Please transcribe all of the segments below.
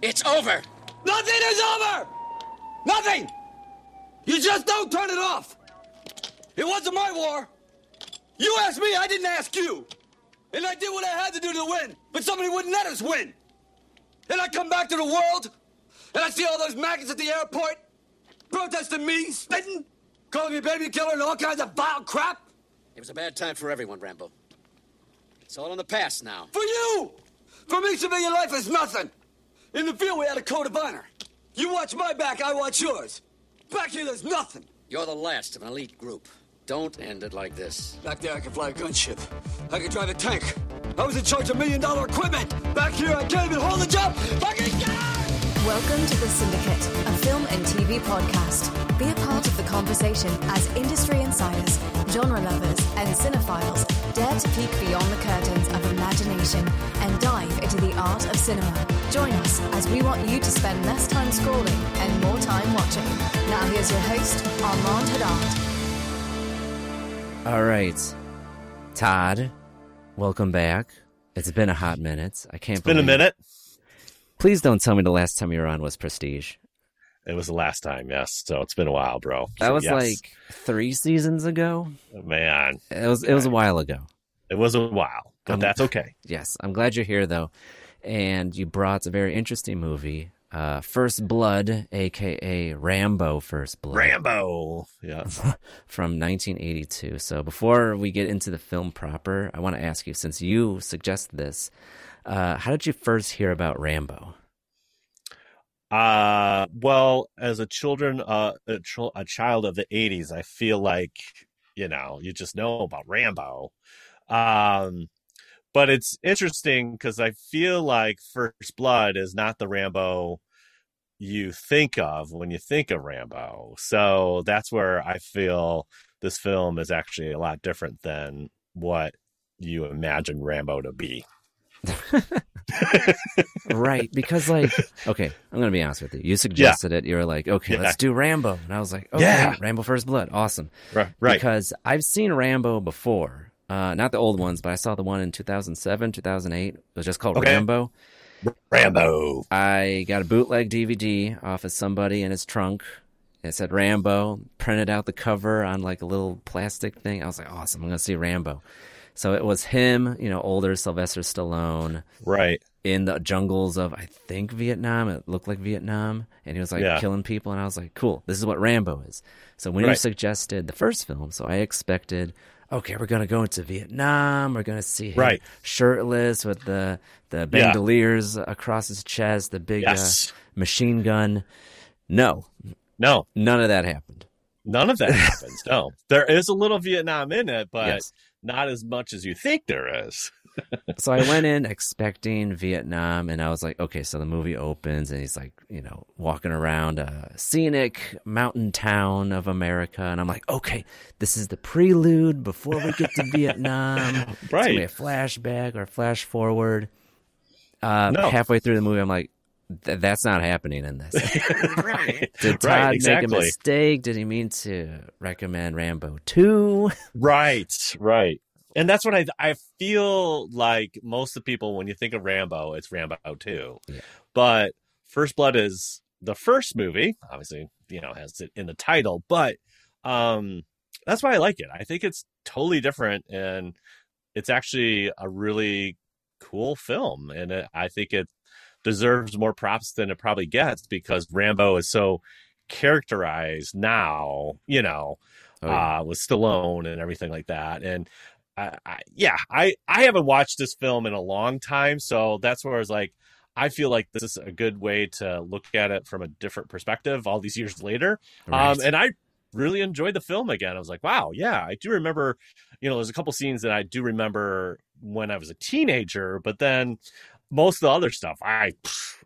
It's over! Nothing is over! Nothing! You just don't turn it off! It wasn't my war! You asked me, I didn't ask you! And I did what I had to do to win, but somebody wouldn't let us win! And I come back to the world, and I see all those maggots at the airport protesting me, spitting, calling me baby killer and all kinds of vile crap! It was a bad time for everyone, Rambo. It's all in the past now. For you! For me, civilian life is nothing! In the field, we had a code of honor. You watch my back, I watch yours. Back here, there's nothing. You're the last of an elite group. Don't end it like this. Back there, I can fly a gunship. I can drive a tank. I was in charge of million dollar equipment. Back here, I can't even hold a job. Fucking God! Welcome to The Syndicate, a film and TV podcast. Be a part of the conversation as industry insiders, genre lovers, and cinephiles dare to peek beyond the curtains of imagination and dive into the art of cinema. Join us as we want you to spend less time scrolling and more time watching. Now here's your host, Armand Haddad. All right, Todd, welcome back. It's been a hot minute. I can't. Believe It's been a believe- minute. Please don't tell me the last time you were on was Prestige. It was the last time, yes. So it's been a while, bro. That So, was yes. like three seasons ago. man. It was. It was a while ago. It was a while, but Um, that's okay. Yes, I'm glad you're here though, and you brought a very interesting movie, uh, First Blood, aka Rambo: First Blood. Rambo. Yeah. from 1982. So before we get into the film proper, I want to ask you, since you suggested this, uh, how did you first hear about Rambo? Uh well, as a children uh a, a child of the 80s, I feel like, you know, you just know about Rambo. Um but it's interesting cuz I feel like First Blood is not the Rambo you think of when you think of Rambo. So that's where I feel this film is actually a lot different than what you imagine Rambo to be. right, because like, okay, I'm gonna be honest with you. You suggested it. You were like, okay, Yeah. let's do Rambo, and I was like, okay, Yeah. Rambo First Blood, awesome. Right, right. Because I've seen Rambo before, uh, not the old ones, but I saw the one in 2007, 2008. It was just called Okay. Rambo. Rambo. I got a bootleg DVD off of somebody in his trunk. It said Rambo. Printed out the cover on like a little plastic thing. I was like, awesome. I'm gonna see Rambo. So it was him, you know, older Sylvester Stallone, Right. in the jungles of I think Vietnam. It looked like Vietnam, and he was like Yeah. killing people. And I was like, cool. This is what Rambo is. So when you suggested the first film, so I expected. Okay, we're gonna go into Vietnam. We're gonna see him Right. shirtless with the the Yeah. bandoliers across his chest, the big Yes. uh, machine gun. No, No, none of that happened. none of that happens. No, there is a little Vietnam in it, but Yes. Not as much as you think there is. so I went in expecting Vietnam, and I was like, okay, so the movie opens, and he's like, you know, walking around a scenic mountain town of America, and I'm like, okay, this is the prelude before we get to Vietnam. It's gonna be a flashback or flash forward. Uh, No. Halfway through the movie, I'm like, Th- that's not happening in this. right. Did Todd right, make a mistake? Did he mean to recommend Rambo 2? Right, right. And that's what I I feel like most of the people when you think of Rambo, it's Rambo 2. Yeah. But First Blood is the first movie, obviously, you know, has it in the title, but um that's why I like it. I think it's totally different and it's actually a really cool film and it, I think it deserves more props than it probably gets because Rambo is so characterized now, you know, Oh, yeah. uh, with Stallone and everything like that. And I, I, yeah, I I haven't watched this film in a long time, so that's where I was like, I feel like this is a good way to look at it from a different perspective all these years later. Right. Um, and I really enjoyed the film again. I was like, wow, yeah, I do remember. You know, there's a couple scenes that I do remember when I was a teenager, but then most of the other stuff I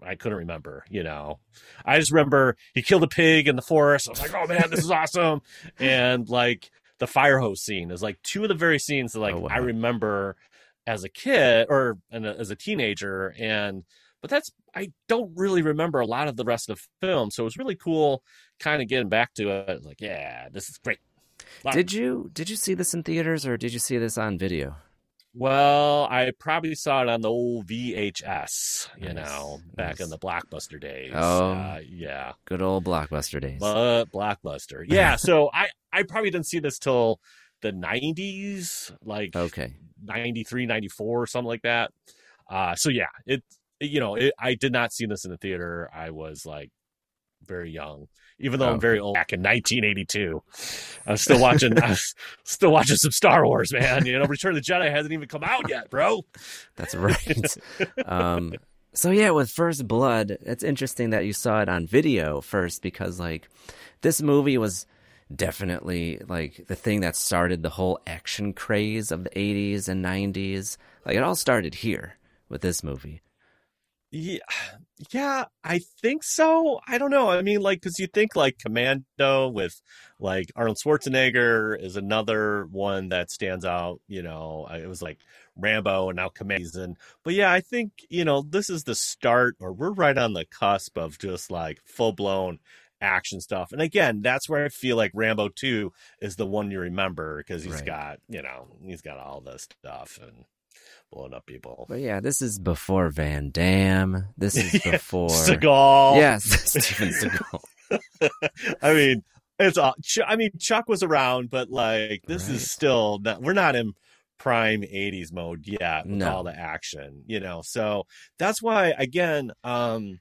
I couldn't remember. You know, I just remember he killed a pig in the forest. I was like, oh man, this is awesome. And like the fire hose scene is like two of the very scenes that like Oh, wow. I remember as a kid or and uh, as a teenager. And but that's I don't really remember a lot of the rest of the film. So it was really cool, kind of getting back to it. Like, yeah, this is great. Did you did you see this in theaters or did you see this on video? Well, I probably saw it on the old VHS, you Nice, know, back in the Blockbuster days. Oh. Uh, yeah. Good old blockbuster days. But Blockbuster. Yeah. so I, I probably didn't see this till the 90s, like okay. 93, 94, something like that. Uh, so yeah, it, you know, it, I did not see this in the theater. I was like very young, even though Oh. I'm very old. Back in 1982, I was still watching, I was still watching some Star Wars, man. You know, Return of the Jedi hasn't even come out yet, bro. That's right. um, so yeah, with First Blood, it's interesting that you saw it on video first because like this movie was definitely like the thing that started the whole action craze of the 80s and 90s. Like it all started here with this movie. Yeah, yeah, I think so. I don't know. I mean, like, because you think like Commando with like Arnold Schwarzenegger is another one that stands out. You know, it was like Rambo and now Commando. And but yeah, I think you know this is the start, or we're right on the cusp of just like full blown action stuff. And again, that's where I feel like Rambo Two is the one you remember because he's Right. got you know he's got all this stuff and blowing up people. But yeah, this is before Van Damme. This is Yeah, before Seagal. Yes, Steven Seagal. I mean, it's all. Ch- I mean, Chuck was around, but like this Right. is still not. We're not in prime '80s mode yet with No. all the action, you know. So that's why, again, um,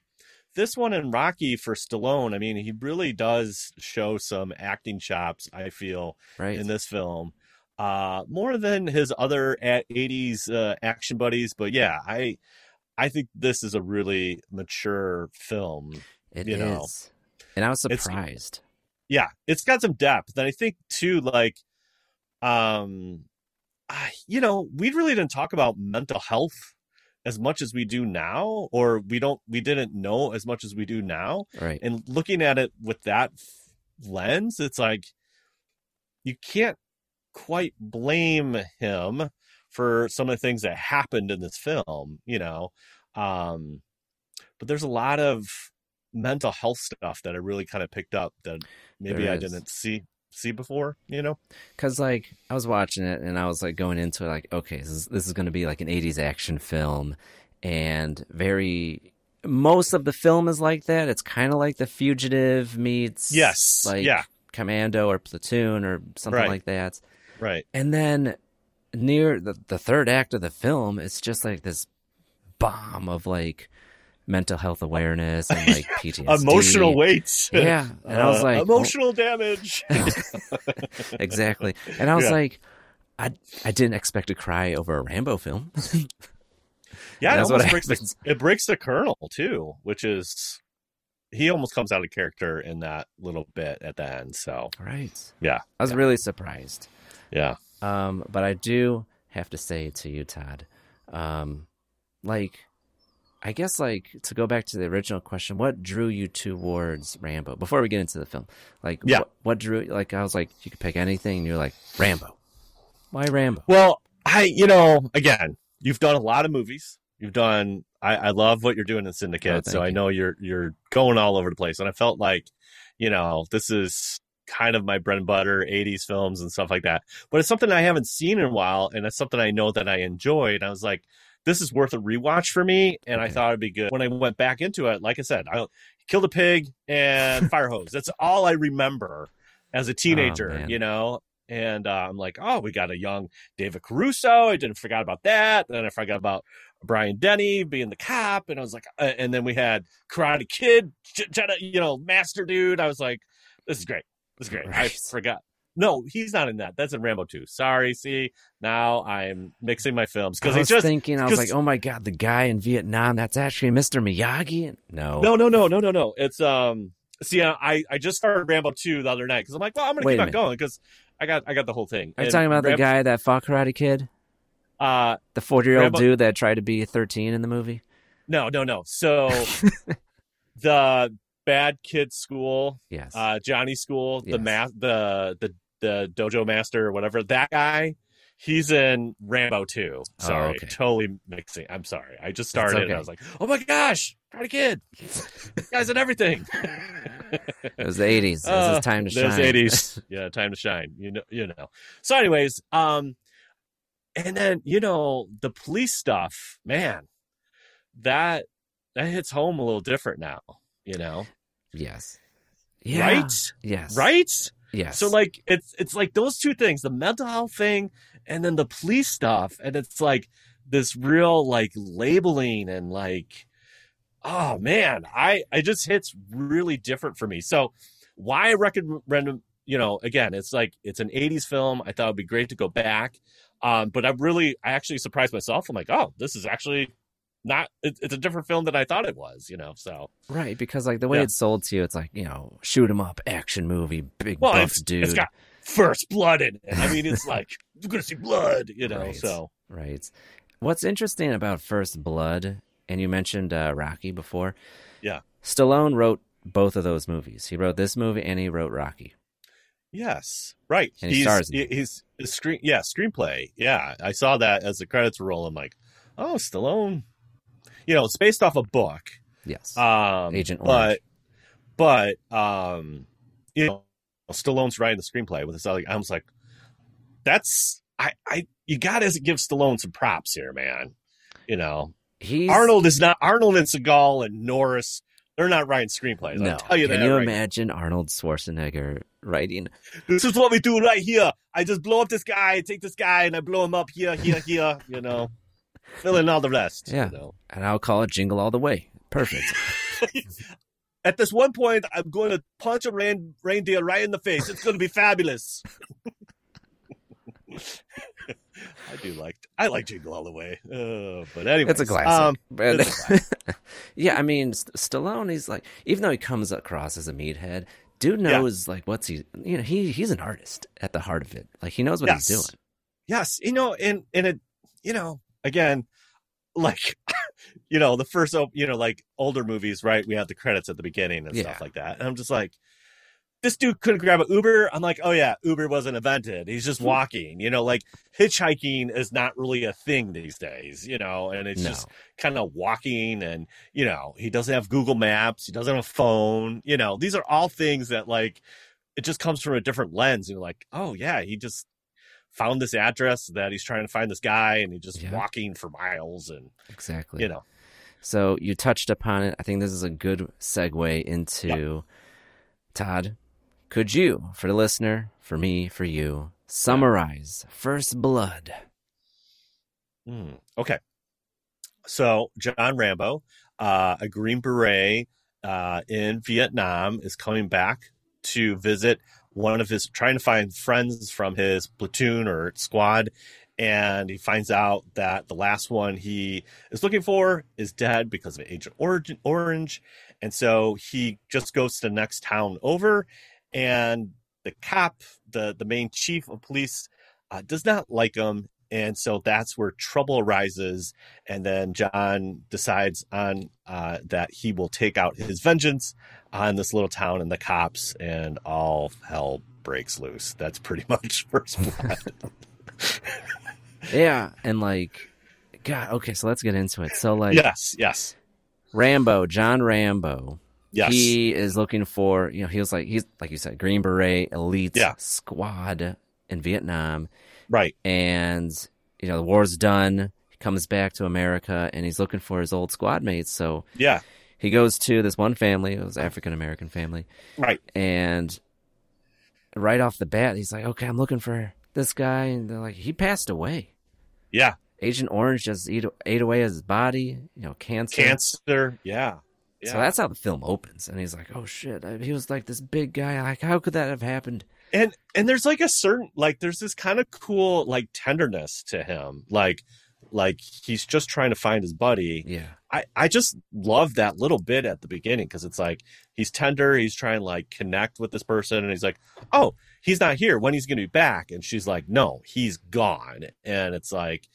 this one in Rocky for Stallone. I mean, he really does show some acting chops. I feel Right. in this film. Uh, more than his other 80s uh, action buddies, but yeah, I I think this is a really mature film. It you is. know. And I was It's- surprised. yeah it's got some depth and i think too like um I- you know we really didn't talk about mental health as much as we do now or we don't we didn't know as much as we do now Right. and looking at it with that lens it's like you can't quite blame him for some of the things that happened in this film you know um but there's a lot of mental health stuff that i really kind of picked up that maybe i didn't see see before you know Cause like I was watching it and I was like going into it like, okay, this is, this is going to be like an '80s action film, and very most of the film is like that. It's kind of like The Fugitive meets Yes, like yeah. Commando or Platoon or something Right. like that. Right And then near the the third act of the film, it's just like this bomb of like mental health awareness and like PTSD. emotional weights Yeah, and I was Uh, like, oh. emotional damage exactly. And I was Yeah. like, I I didn't expect to cry over a Rambo film. Yeah, it almost breaks the, it breaks the kernel too, which is he almost comes out of character in that little bit at the end. So right. yeah, I was really surprised. Yeah, Um, but I do have to say to you, Todd, Um, like, I guess like to go back to the original question, what drew you towards Rambo? Before we get into the film, like, Yeah. what, what drew? Like, I was like, you could pick anything, and you're like Rambo. Why Rambo? Well, I, you know, again, you've done a lot of movies. You've done. I, I love what you're doing in Syndicate, Oh, so I know you're you're going all over the place, and I felt like, you know, this is kind of my bread and butter, '80s films and stuff like that. But it's something I haven't seen in a while, and it's something I know that I enjoy. And I was like, this is worth a rewatch for me, and I thought it'd be good. When I went back into it, like I said, I killed a pig and fire hose. That's all I remember as a teenager, man. you know. And uh, I'm like, oh, we got a young David Caruso. I didn't forget about that. Then I forgot about Brian Dennehy being the cop, and I was like, uh, and then we had Karate Kid, J- Jedi, you know, Master Dude. I was like, this is great. Is great. I forgot. No, he's not in that. That's in Rambo 2. Sorry. See, now I'm mixing my films because I was just thinking, I was like, oh my god, the guy in Vietnam, that's actually Mr. Miyagi. No, No, no, no, no, no, no. It's um. See, I I just started Rambo 2 the other night because I'm like, well, I'm gonna Wait keep on going because I got I got the whole thing. Are you And talking about the guy that fought Karate Kid, Uh, the forty-year-old Rambo- dude that tried to be thirteen in the movie? no, no, no. So the bad kid school Yes. uh Johnny School, the Yes. ma- the the the dojo master or whatever, that guy, he's in Rambo 2. Sorry. Oh, okay. Totally mixing. I'm sorry. I just started and. I was like, "Oh my gosh, Karate Kid." Guy's in everything. it was the eighties. It was Uh, time to shine. 80s. Yeah, time to shine. You know, you know. So anyways, um and then, you know, the police stuff, man. That that hits home a little different now, you know. yes. Yeah. Right? Yes. Right? Yes. So like it's it's like those two things, the mental health thing and then the police stuff and it's like this real like labeling and like oh man, I I just hits really different for me. So why I recommend you know, again, it's like it's an 80s film. I thought it'd be great to go back. Um but I really I actually surprised myself. I'm like, "Oh, this is actually not it, it's a different film than I thought it was, you know." So right because like the way Yeah. it's sold to you, it's like you know, shoot 'em up action movie, big well, buff it's, dude. it's got first blood in it. I mean, it's like you're gonna see blood, you know. Right. So Right. What's interesting about First Blood, and you mentioned uh, Rocky before. Yeah. Stallone wrote both of those movies. He wrote this movie and he wrote Rocky. yes, right. And he he's stars in he- he's screen. Yeah, screenplay. Yeah, I saw that as the credits roll. I'm like, oh, Stallone. You know, it's based off a book. Yes. Um, Agent but but um, you know, Stallone's writing the screenplay with this. other- I was like, that's I I you got to give Stallone some props here, man. You know, He's Arnold is not Arnold and Seagal and Norris. They're not writing screenplays. No. I'll tell you that. Can that. you right imagine Arnold Schwarzenegger writing? this is what we do right here. I just blow up this guy, take this guy, and I blow him up here, here, here. You know, fill in all the rest. Yeah. You know. And I'll call it Jingle All the Way. Perfect. At this one point, I'm going to punch a rain, reindeer right in the face. It's going to be fabulous. I do like I like Jingle All the Way, uh, but anyway, it's a classic. Um, it's a yeah, I mean, St- Stallone. He's like, even though he comes across as a meathead, dude Yeah. knows like what's he. You know, he he's an artist at the heart of it. Like he knows what Yes. he's doing. yes, you know, and and it, you know, again, like, you know, the first, you know, like older movies, right? We have the credits at the beginning and Yeah. stuff like that, and I'm just like, this dude couldn't grab an Uber. I'm like, oh yeah, Uber wasn't invented. He's just hmm. walking. You know, like hitchhiking is not really a thing these days. You know, and it's No. just kind of walking, and you know, he doesn't have Google Maps. He doesn't have a phone. You know, these are all things that like it just comes from a different lens. And you're like, oh yeah, he just found this address that he's trying to find this guy, and he's just Yeah. walking for miles, and Exactly. you know, So you touched upon it. I think this is a good segue into Todd. Could you, for the listener, for me, for you, summarize First Blood? Hmm, okay. So John Rambo, uh, a Green Beret uh, in Vietnam, is coming back to visit one of his, trying to find friends from his platoon or squad. And he finds out that the last one he is looking for is dead because of Agent Orange. And so he just goes to the next town over. And the cop, the, the main chief of police, uh, does not like him and so that's where trouble arises and then john decides on uh, that he will take out his vengeance on this little town and the cops and all hell breaks loose that's pretty much first blood Yeah, and like, God. Okay, so let's get into it. So like, yes yes Rambo, John Rambo. yes He is looking for, you know, he was like, he's like you said, Green Beret elite Yeah. squad in Vietnam, right and you know the war's done. He comes back to America, and he's looking for his old squad mates. So yeah he goes to this one family. It was African American family, right and right off the bat, he's like, "Okay, I'm looking for this guy," and they're like, "He passed away." yeah Agent Orange just ate, ate away his body, you know, cancer. cancer yeah yeah So that's how the film opens, and he's like, "Oh shit!" I- He was like this big guy. Like, how could that have happened? And and there's like a certain like there's this kind of cool like tenderness to him. Like like he's just trying to find his buddy. Yeah, i i just love that little bit at the beginning because it's like he's tender he's trying to like connect with this person and he's like oh he's not here. When he's gonna be back? And she's like no he's gone. And it's like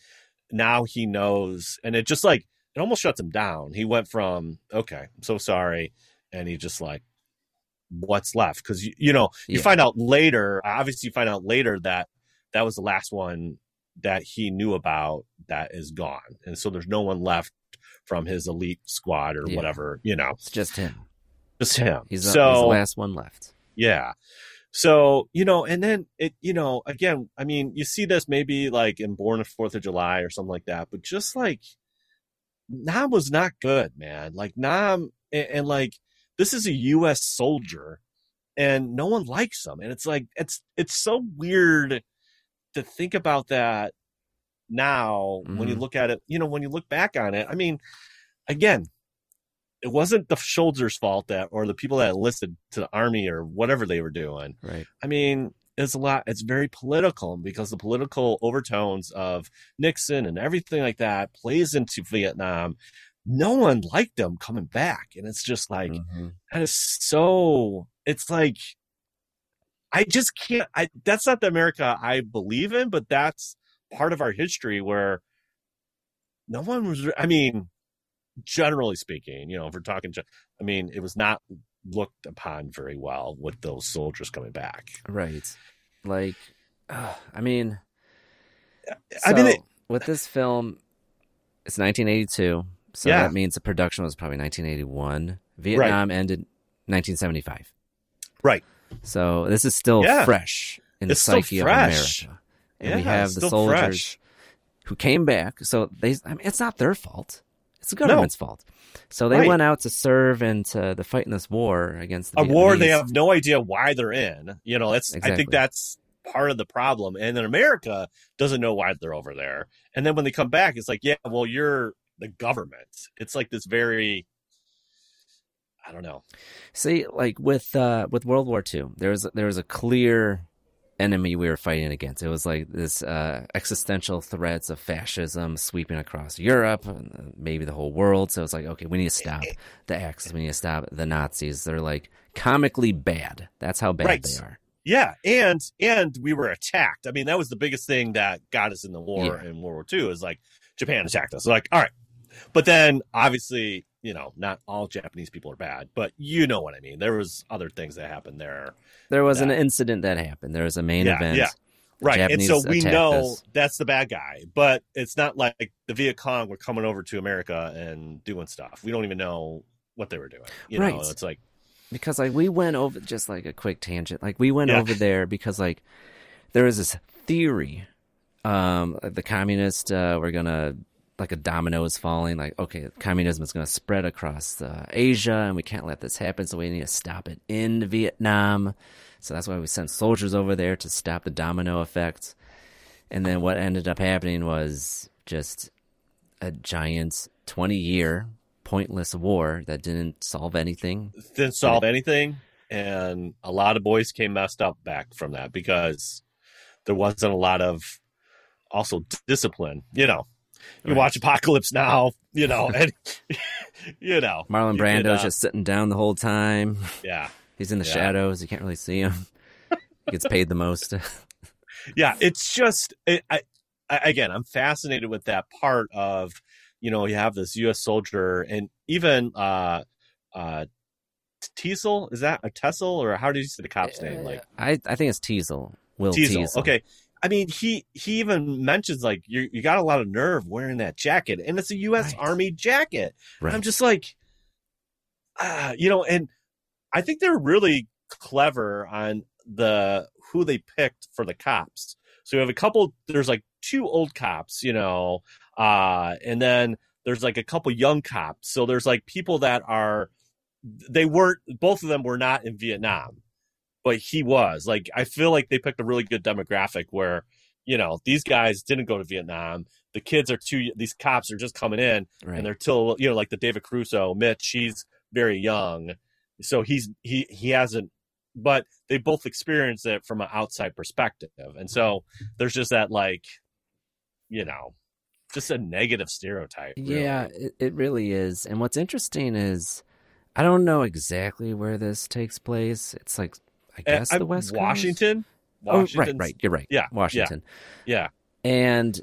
now he knows and it just like it almost shuts him down. He went from okay i'm so sorry and he just like what's left because you, you know you Yeah. find out later obviously you find out later that that was the last one that he knew about that is gone and so there's no one left from his elite squad or Yeah. whatever you know it's just him. just him He's, the, so he's the last one left. yeah so you know and then it you know again i mean you see this maybe like in born on fourth of july or something like that but just like nam was not good man like nam and, and like this is a us soldier and no one likes him and it's like it's it's so weird to think about that now when you Mhm. look at it you know when you look back on it i mean again it wasn't the soldiers fault that or the people that enlisted to the army or whatever they were doing Right. I mean, it's a lot. It's very political because the political overtones of Nixon and everything like that plays into Vietnam. No one liked them coming back, and it's just like Mhm. that is so. It's like I just can't. I that's not the America I believe in, but that's part of our history where no one was. I mean, generally speaking, you know, if we're talking, I mean, it was not looked upon very well with those soldiers coming back. Right. Like, uh, I mean, I mean, it- with this film, it's 1982, so Yeah. that means the production was probably 1981. Vietnam ended 1975, Right. so this is still Yeah. fresh in It's the psyche of. America, and we have the soldiers fresh. who came back. So they, I mean, it's not their fault; it's the government's fault. So they Right. went out to serve and to, to fight in this war against the a war they have no idea why they're in. You know, it's I think that's part of the problem. And then America doesn't know why they're over there. And then when they come back, it's like, yeah, well, you're the government. It's like this very I don't know. See, like with uh, with World War II, there was there was a clear enemy we were fighting against. It was like this uh, existential threats of fascism sweeping across Europe, and uh, maybe the whole world. So it's like, okay, we need to stop the Axis. We need to stop the Nazis. They're like comically bad. That's how bad Right. they are. Yeah, and and we were attacked. I mean, that was the biggest thing that got us in the war Yeah. in World War II is like Japan attacked us. Like, all right. But then obviously, you know, not all Japanese people are bad, but you know what I mean. There was other things that happened there. There was an incident that happened. There was a main Yeah, event. yeah. Right. Japanese and so we know us. that's the bad guy, but it's not like the Viet Cong were coming over to America and doing stuff. We don't even know what they were doing. You know, Right. it's like because like we went over just like a quick tangent like we went Yeah. over there because like there was this theory um the communists uh, were gonna like a domino is falling like okay communism is gonna spread across uh, asia and we can't let this happen so we need to stop it in vietnam. So that's why we sent soldiers over there to stop the domino effect. And then what ended up happening was just a giant 20 year pointless war that didn't solve anything. Didn't solve anything, and a lot of boys came messed up back from that because there wasn't a lot of also discipline. You know, you Right. watch Apocalypse Now. You know, and you know, Marlon you could, Brando's uh, just sitting down the whole time. yeah. He's in the Yeah. shadows. You can't really see him. He gets paid the most. yeah it's just it, I, I, again, I'm fascinated with that part of, you know, you have this U.S. soldier and even uh, uh, Teasle. Is that a Tessel or how did you say the cop's name? Like I, I think it's Teasle. Will Teasle. Teasle. Okay. I mean, he he even mentions like you you got a lot of nerve wearing that jacket, and it's a U.S. Right. Army jacket. Right. I'm just like, ah, you know, and I think they're really clever on the who they picked for the cops. So you have a couple. There's like two old cops, you know, uh, and then there's like a couple young cops. So there's like people that are they weren't both of them were not in Vietnam, but he was. Like I feel like they picked a really good demographic where you know these guys didn't go to Vietnam. The kids are too. These cops are just coming in, Right. and they're till you know like the David Caruso, Mitch. He's very young, so he's he he hasn't. But they both experience it from an outside perspective, and so there's just that like, you know, just a negative stereotype. really. Yeah, it, it really is. And what's interesting is I don't know exactly where this takes place. It's like I guess I- the West Coast? Washington. Oh, right, right. You're right. Yeah, yeah. Washington. Yeah, And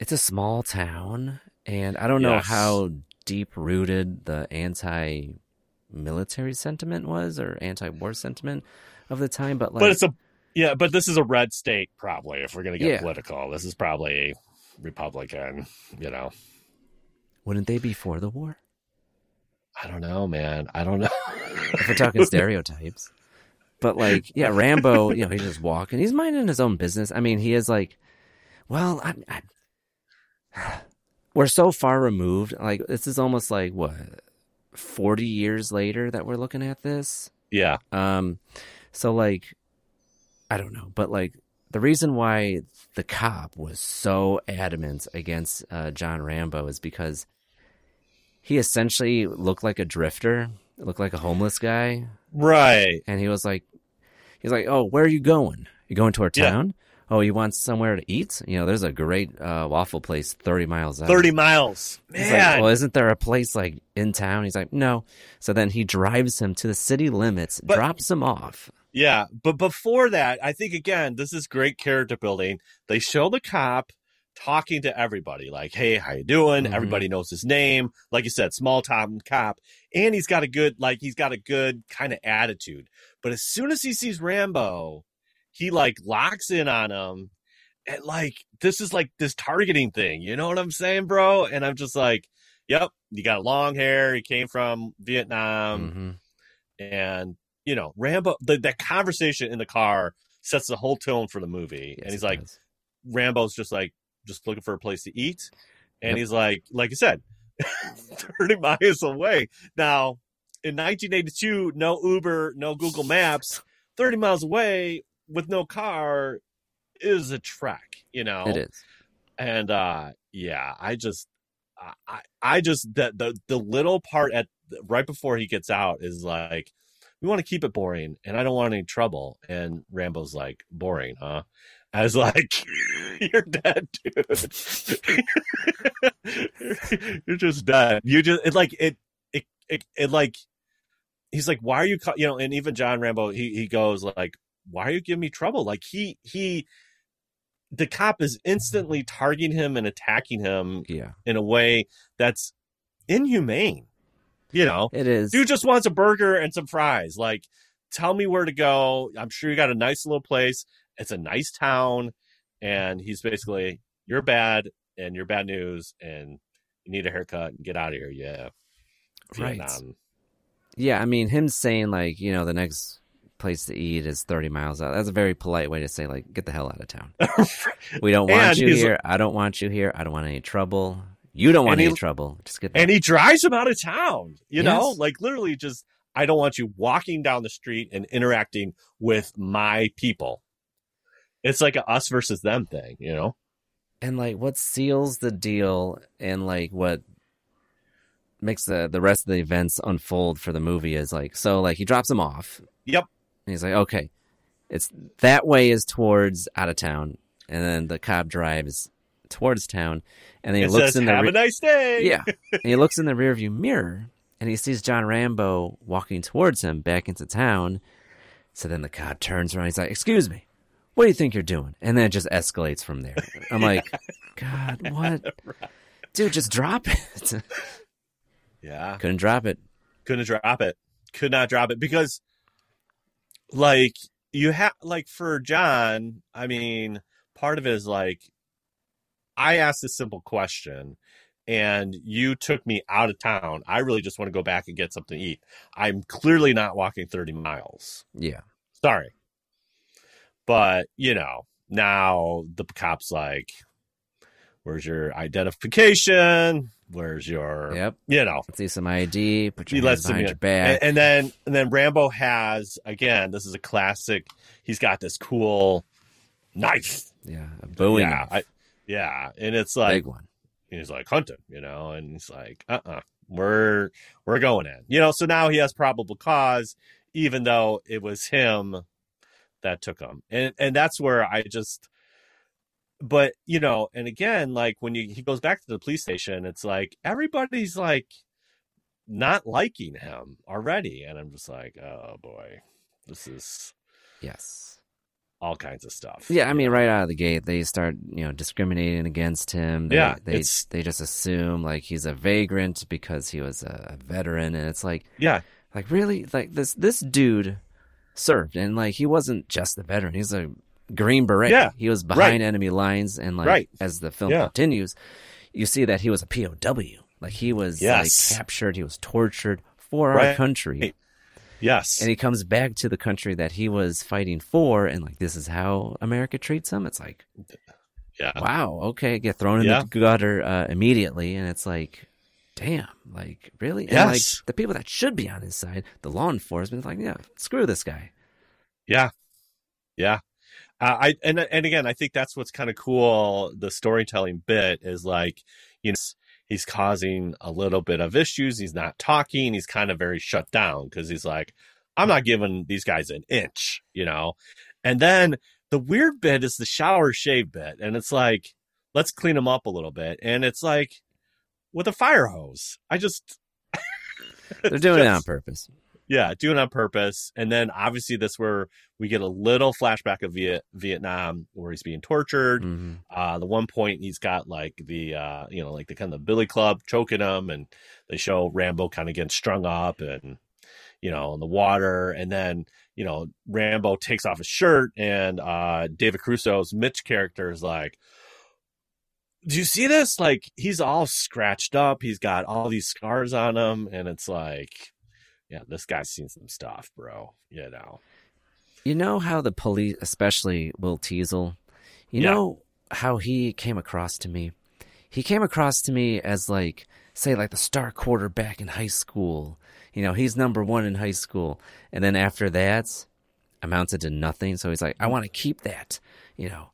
it's a small town, and I don't know Yes. how deep rooted the anti military sentiment was or anti war sentiment of the time, but like but it's a yeah, but this is a red state probably. If we're gonna get Yeah. political, this is probably Republican. You know, wouldn't they be for the war? I don't know, man. I don't know. if we're talking stereotypes. But like, yeah, Rambo, you know, he's just walking. He's minding his own business. I mean, he is like, well, I, I, we're so far removed. Like, this is almost like what forty years later that we're looking at this. yeah, Um, so like, I don't know, but like the reason why the cop was so adamant against uh, John Rambo is because he essentially looked like a drifter, looked like a homeless guy, right. and he was like, he's like, oh, where are you going? You going to our Yeah. town? Oh, you want somewhere to eat? You know, there's a great uh, waffle place thirty miles out. Thirty miles, He's man. like, well, isn't there a place like in town? He's like, no. So then he drives him to the city limits, But- drops him off. Yeah, but before that, I think again, this is great character building. They show the cop talking to everybody, like, "Hey, how you doing?" Mhm. Everybody knows his name. Like you said, small town cop, and he's got a good, like, he's got a good kind of attitude. But as soon as he sees Rambo, he like locks in on him, and like this is like this targeting thing. You know what I'm saying, bro? And I'm just like, "Yep, you got long hair. He came from Vietnam." Mhm. and you know rambo the, that conversation in the car sets the whole tone for the movie Yes, and he's like does. rambo's just like just looking for a place to eat. And he's like like you said 30 miles away. Now in 1982 no uber no google maps 30 miles away with no car is a trek you know? It is. and uh yeah i just I- i i just that the the little part at right before he gets out is like we want to keep it boring and i don't want any trouble. And rambo's like boring huh i was like you're dead dude you're just dead you just it like it it it, it like he's like why are you you know and even john rambo he he goes like why are you giving me trouble like he he the cop is instantly targeting him and attacking him Yeah, in a way that's inhumane. You know, it is. dude just wants a burger and some fries. Like, tell me where to go. I'm sure you got a nice little place. It's a nice town. And he's basically, you're bad and you're bad news and you need a haircut and get out of here. Yeah. Right. Vietnam. Yeah, I mean, him saying like, you know, the next place to eat is 30 miles out. That's a very polite way to say like, get the hell out of town. We don't want you here. I don't want you here. I don't want any trouble. You don't want And he- any trouble. Just get. and he drives him out of town. You know, like literally just I don't want you walking down the street and interacting with my people. It's like a us versus them thing, you know? and like what seals the deal and like what makes the the rest of the events unfold for the movie is like so like he drops him off Yep. and he's like okay it's that way is towards out of town and then the cop drives towards town and then he It looks says in the have re- a nice day. yeah and he looks in the rearview mirror and he sees John Rambo walking towards him back into town so then the cop turns around he's like excuse me what do you think you're doing? And then it just escalates from there. I'm like, God, what? Dude, just drop it. Yeah. Couldn't drop it. couldn't drop it could not drop it because like you have like for john i mean part of it is like i asked a simple question and you took me out of town i really just want to go back and get something to eat i'm clearly not walking 30 miles Yeah. sorry but you know now the cops like where's your identification where's your Yep. you know Let's see some ID. Put he your hands behind your back. And, and then and then Rambo has again. This is a classic. He's got this cool knife. yeah. A Bowie yeah, knife. I, yeah, and it's like Big one. he's like hunting, you know, and he's like, uh, uh-uh, uh, we're we're going in, you know. So now he has probable cause, even though it was him that took him, and and that's where I just. But you know, and again, like when you he goes back to the police station, it's like everybody's like not liking him already, and I'm just like, oh boy, this is Yes. all kinds of stuff. Yeah, I mean, know? right out of the gate, they start, you know, discriminating against him. They, Yeah, they it's- they just assume like he's a vagrant because he was a veteran, and it's like, yeah, like really, like this this dude served, and like he wasn't just a veteran; he's a green beret. Yeah, he was behind right. enemy lines, and like Right. as the film Yeah. continues, you see that he was a POW. Like he was Yes. like captured, he was tortured for our country. yes, And he comes back to the country that he was fighting for, and like this is how America treats him. It's like, yeah, wow, okay, get thrown in Yeah. the gutter uh, immediately, and it's like, damn, like really, and like the people that should be on his side, the law enforcement, like, yeah, screw this guy. Yeah, yeah. Uh, I and and again, I think that's what's kind of cool. The storytelling bit is like, you know, he's causing a little bit of issues. He's not talking. He's kind of very shut down because he's like, I'm not giving these guys an inch, you know. And then the weird bit is the shower shave bit, and it's like, let's clean him up a little bit, and it's like with a fire hose. I just They're doing it on purpose. yeah, doing it on purpose. And then obviously this where we get a little flashback of Viet- Vietnam where he's being tortured. hmm Uh, the one point he's got like the uh, you know like the kind of Billy Club choking him, and they show Rambo kind of getting strung up and you know in the water, and then you know Rambo takes off his shirt, and uh, David Caruso's Mitch character is like. Do you see this? Like he's all scratched up. He's got all these scars on him, and it's like, yeah, this guy's seen some stuff, bro. You know. You know how the police, especially Will Teasle, you Yeah. know how he came across to me? He came across to me as like, say, like the star quarterback in high school. You know, he's number one in high school. And then after that, amounted to nothing. So he's like, I want to keep that, you know,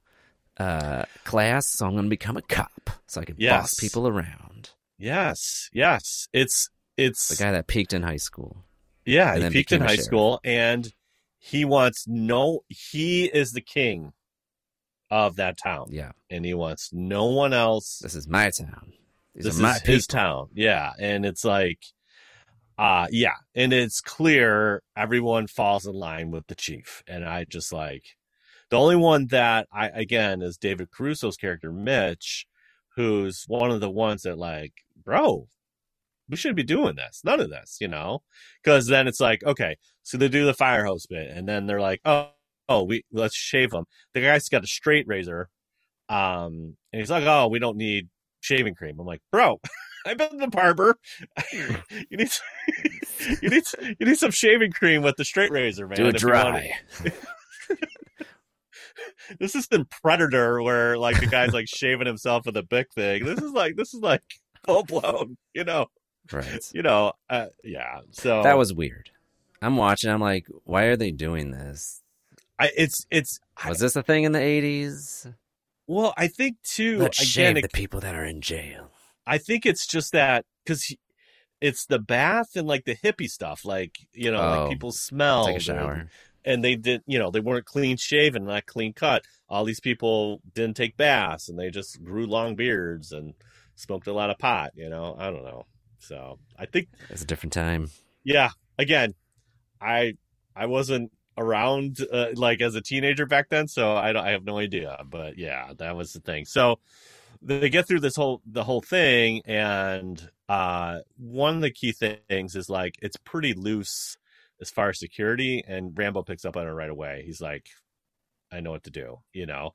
uh, class. So I'm going to become a cop so I can boss people around. Yes, yes. It's it's The guy that peaked in high school. yeah. He peaked in high sheriff. school, and he wants no. He is the king of that town, Yeah. and he wants no one else. This is my town. These this is his people. town, yeah. And it's like, uh yeah, and it's clear everyone falls in line with the chief, and I just like the only one that I again is David Caruso's character Mitch, who's one of the ones that like, bro, we shouldn't be doing this. None of this, you know? Because then it's like, okay, so they do the fire hose bit, and then they're like, oh, oh, we let's shave him. The guy's got a straight razor, um, and he's like, oh, we don't need shaving cream. I'm like, bro, I've been the barber. you need you need you need some shaving cream with the straight razor, man. Do it dry. This is in Predator where like the guy's like shaving himself with a big thing. This is like this is like full blown, you know. Right. You know, uh, yeah. So That was weird. I'm watching. I'm like, why are they doing this? I, it's it's Was this a thing in the 80s? well, I think too Let's again shave it, the people that are in jail. I think it's just that because it's the bath and like the hippie stuff, like you know, Oh, like people smell Take a shower. And they did, you know, they weren't clean shaven, not clean cut. All these people didn't take baths, and they just grew long beards and smoked a lot of pot. You know, I don't know. So I think, It's a different time. yeah, again, I I wasn't around uh, like as a teenager back then, so I don't I have no idea. But yeah, that was the thing. So they get through this whole the whole thing, and uh, one of the key things is like it's pretty loose as far as security, and Rambo picks up on it right away. He's like, I know what to do. You know,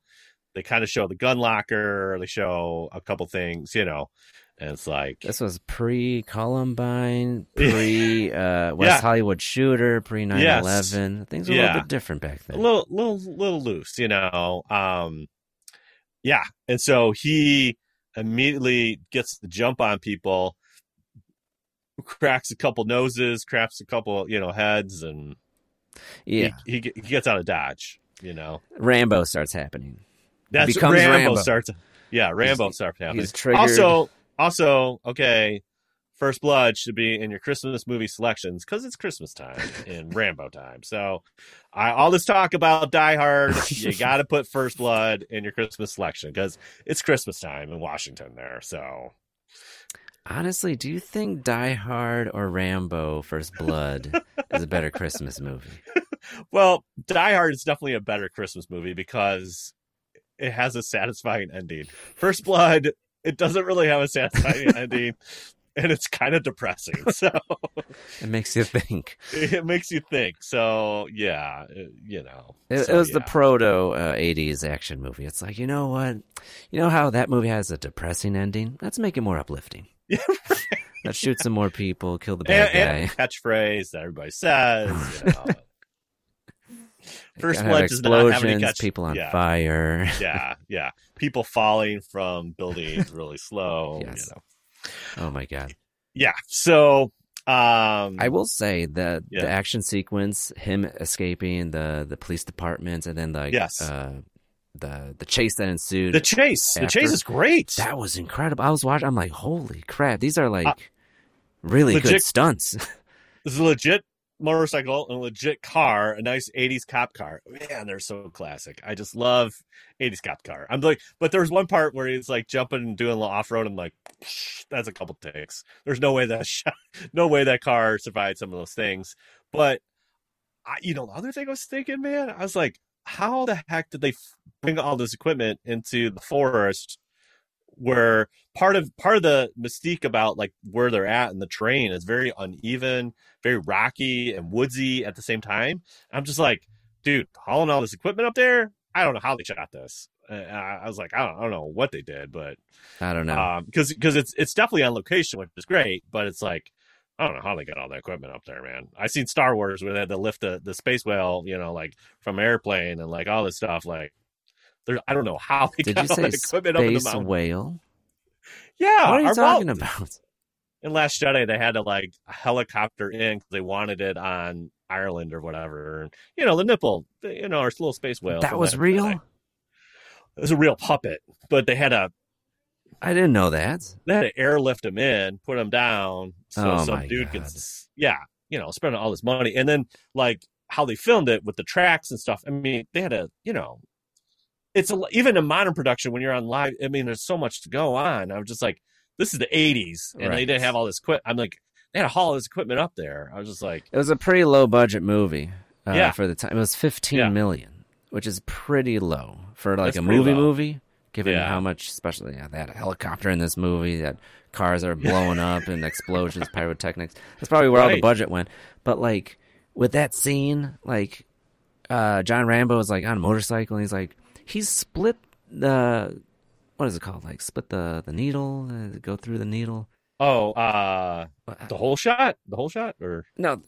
they kind of show the gun locker, they show a couple things, you know, and it's like This was pre Columbine, pre uh, West Yeah. Hollywood shooter, pre 9 11. Things were a little bit different back then. a little little little loose, you know. Um yeah. And so he immediately gets the jump on people, cracks a couple noses, cracks a couple, you know, heads and yeah. he, he he gets out of dodge, you know. Rambo starts happening. That's becomes Rambo, Rambo. starts yeah, Rambo He's- starts happening. he's triggered. Also also, okay, First Blood should be in your Christmas movie selections because it's Christmas time and Rambo time. So, I, all this talk about Die Hard, you got to put First Blood in your Christmas selection because it's Christmas time in Washington there. So, Honestly, do you think Die Hard or Rambo First Blood is a better Christmas movie? well, Die Hard is definitely a better Christmas movie because it has a satisfying ending. First Blood, it doesn't really have a satisfying ending. And it's kind of depressing. So It makes you think. it makes you think. So yeah, it- you know, It, So, it was the proto uh, 80s action movie. It's like, you know what? You know how that movie has a depressing ending? Let's make it more uplifting. Let's shoot some more people, kill the bad and, and guy. catchphrase that everybody says. You know. First Blood does not have any explosions, catch. people on yeah, fire. yeah, yeah. People falling from buildings really slow. Yes. You know. Oh my god! Yeah. So, um, I will say that Yeah. the action sequence, him escaping the the police department, and then like Yes. uh, the the chase that ensued. the chase. The chase is great. that was incredible. I was watching. I'm like, holy crap! These are like Uh, really good stunts. This is legit motorcycle and legit car, a nice 80s cop car. Man, they're so classic. I just love 80s cop car. I'm like, but there's one part where he's like jumping and doing a little off road. I'm like, that's a couple takes. There's no way that shot, no way that car survived some of those things. But I, you know, the other thing I was thinking, man, I was like, how the heck did they bring all this equipment into the forest? Where part of part of the mystique about like where they're at in the terrain is very uneven, very rocky and woodsy at the same time. I'm just like, dude, hauling all this equipment up there. I don't know how they shot this. Uh, I was like, I don't, I don't know what they did, but I don't know. um, because because it's it's definitely on location, which is great. But it's like I don't know how they got all that equipment up there, man. I seen Star Wars where they had to lift the the space whale, you know, like from airplane and like all this stuff. Like, there, I don't know how they Did got all that equipment up in the space mountain. whale? Yeah, what are you talking well, about? in Last Jedi, they had to like helicopter in because they wanted it on Ireland or whatever. And, you know, the nipple, the- you know, our little space whale. That was Last real. Jedi. It was a real puppet, but they had to I didn't know that. they had to airlift him in, put him down, so Oh, some dude could, God. s- yeah, you know, spend all this money, and then like how they filmed it with the tracks and stuff. I mean, they had to, you know, it's a, even in modern production when you're on live. I mean, there's so much to go on. I was just like, this is the '80s, and they didn't have all this equipment. I'm like, they had to haul this equipment up there. I was just like, It was a pretty low budget movie uh, Yeah. for the time. It was fifteen Yeah. million, which is pretty low for like That's a movie low. movie. Given Yeah. how much, especially yeah, they had a helicopter in this movie, that cars are blowing up and explosions, pyrotechnics. That's probably where all the budget went. But like with that scene, like uh, John Rambo is like on a motorcycle, and he's like he's split the what is it called? Like split the the needle, uh, go through the needle. oh, uh, the whole shot, the whole shot, or No,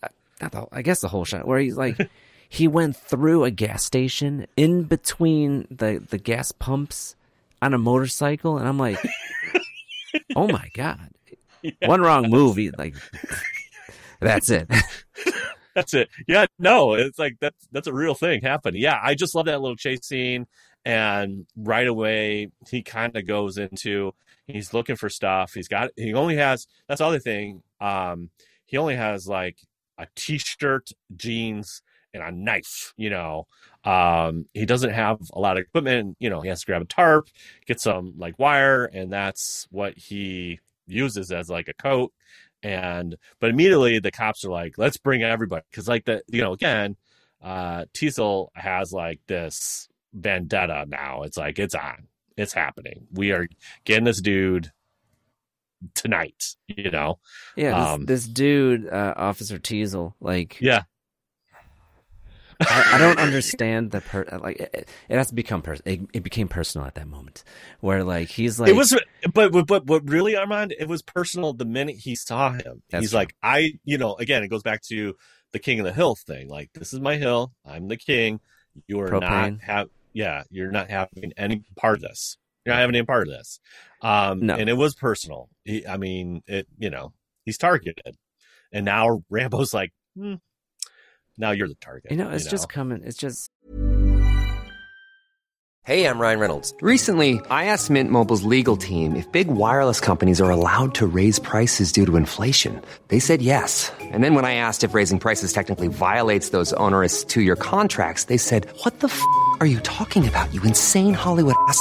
not the. whole- I guess the whole shot where he's like, he went through a gas station in between the the gas pumps on a motorcycle, and I'm like, oh my god, one wrong movie, like that's it. That's it. Yeah, no, it's like that's that's a real thing happening. Yeah, I just love that little chase scene, and right away he kind of goes into he's looking for stuff. He's got he only has that's the other thing. Um, he only has like a t-shirt, jeans, and a knife. You know, um, he doesn't have a lot of equipment. You know, he has to grab a tarp, get some like wire, and that's what he uses as like a coat and but immediately the cops are like let's bring everybody because like the you know again uh, Teasle has like this vendetta now. It's like it's on, it's happening. We are getting this dude tonight. You know, Yeah, this, Um, this dude, uh, Officer Teasle, like, yeah, I, I don't understand the per like it, it has to become personal. It, it became personal at that moment, where like he's like it was, but but but what really Armand? It was personal the minute he saw him. He's true. like, I, you know, again, it goes back to the king of the hill thing. Like, this is my hill. I'm the king. You are Propane. not have, yeah, you're not having any part of this. You're not having any part of this. Um, No. and it was personal. He, I mean, it, you know, he's targeted, and now Rambo's like, hmm, now you're the target. you know it's just coming. It's just Hey, I'm Ryan Reynolds. Recently, I asked Mint Mobile's legal team if big wireless companies are allowed to raise prices due to inflation. They said yes. And then when I asked if raising prices technically violates those onerous two year contracts, they said, What the f are you talking about, you insane Hollywood ass?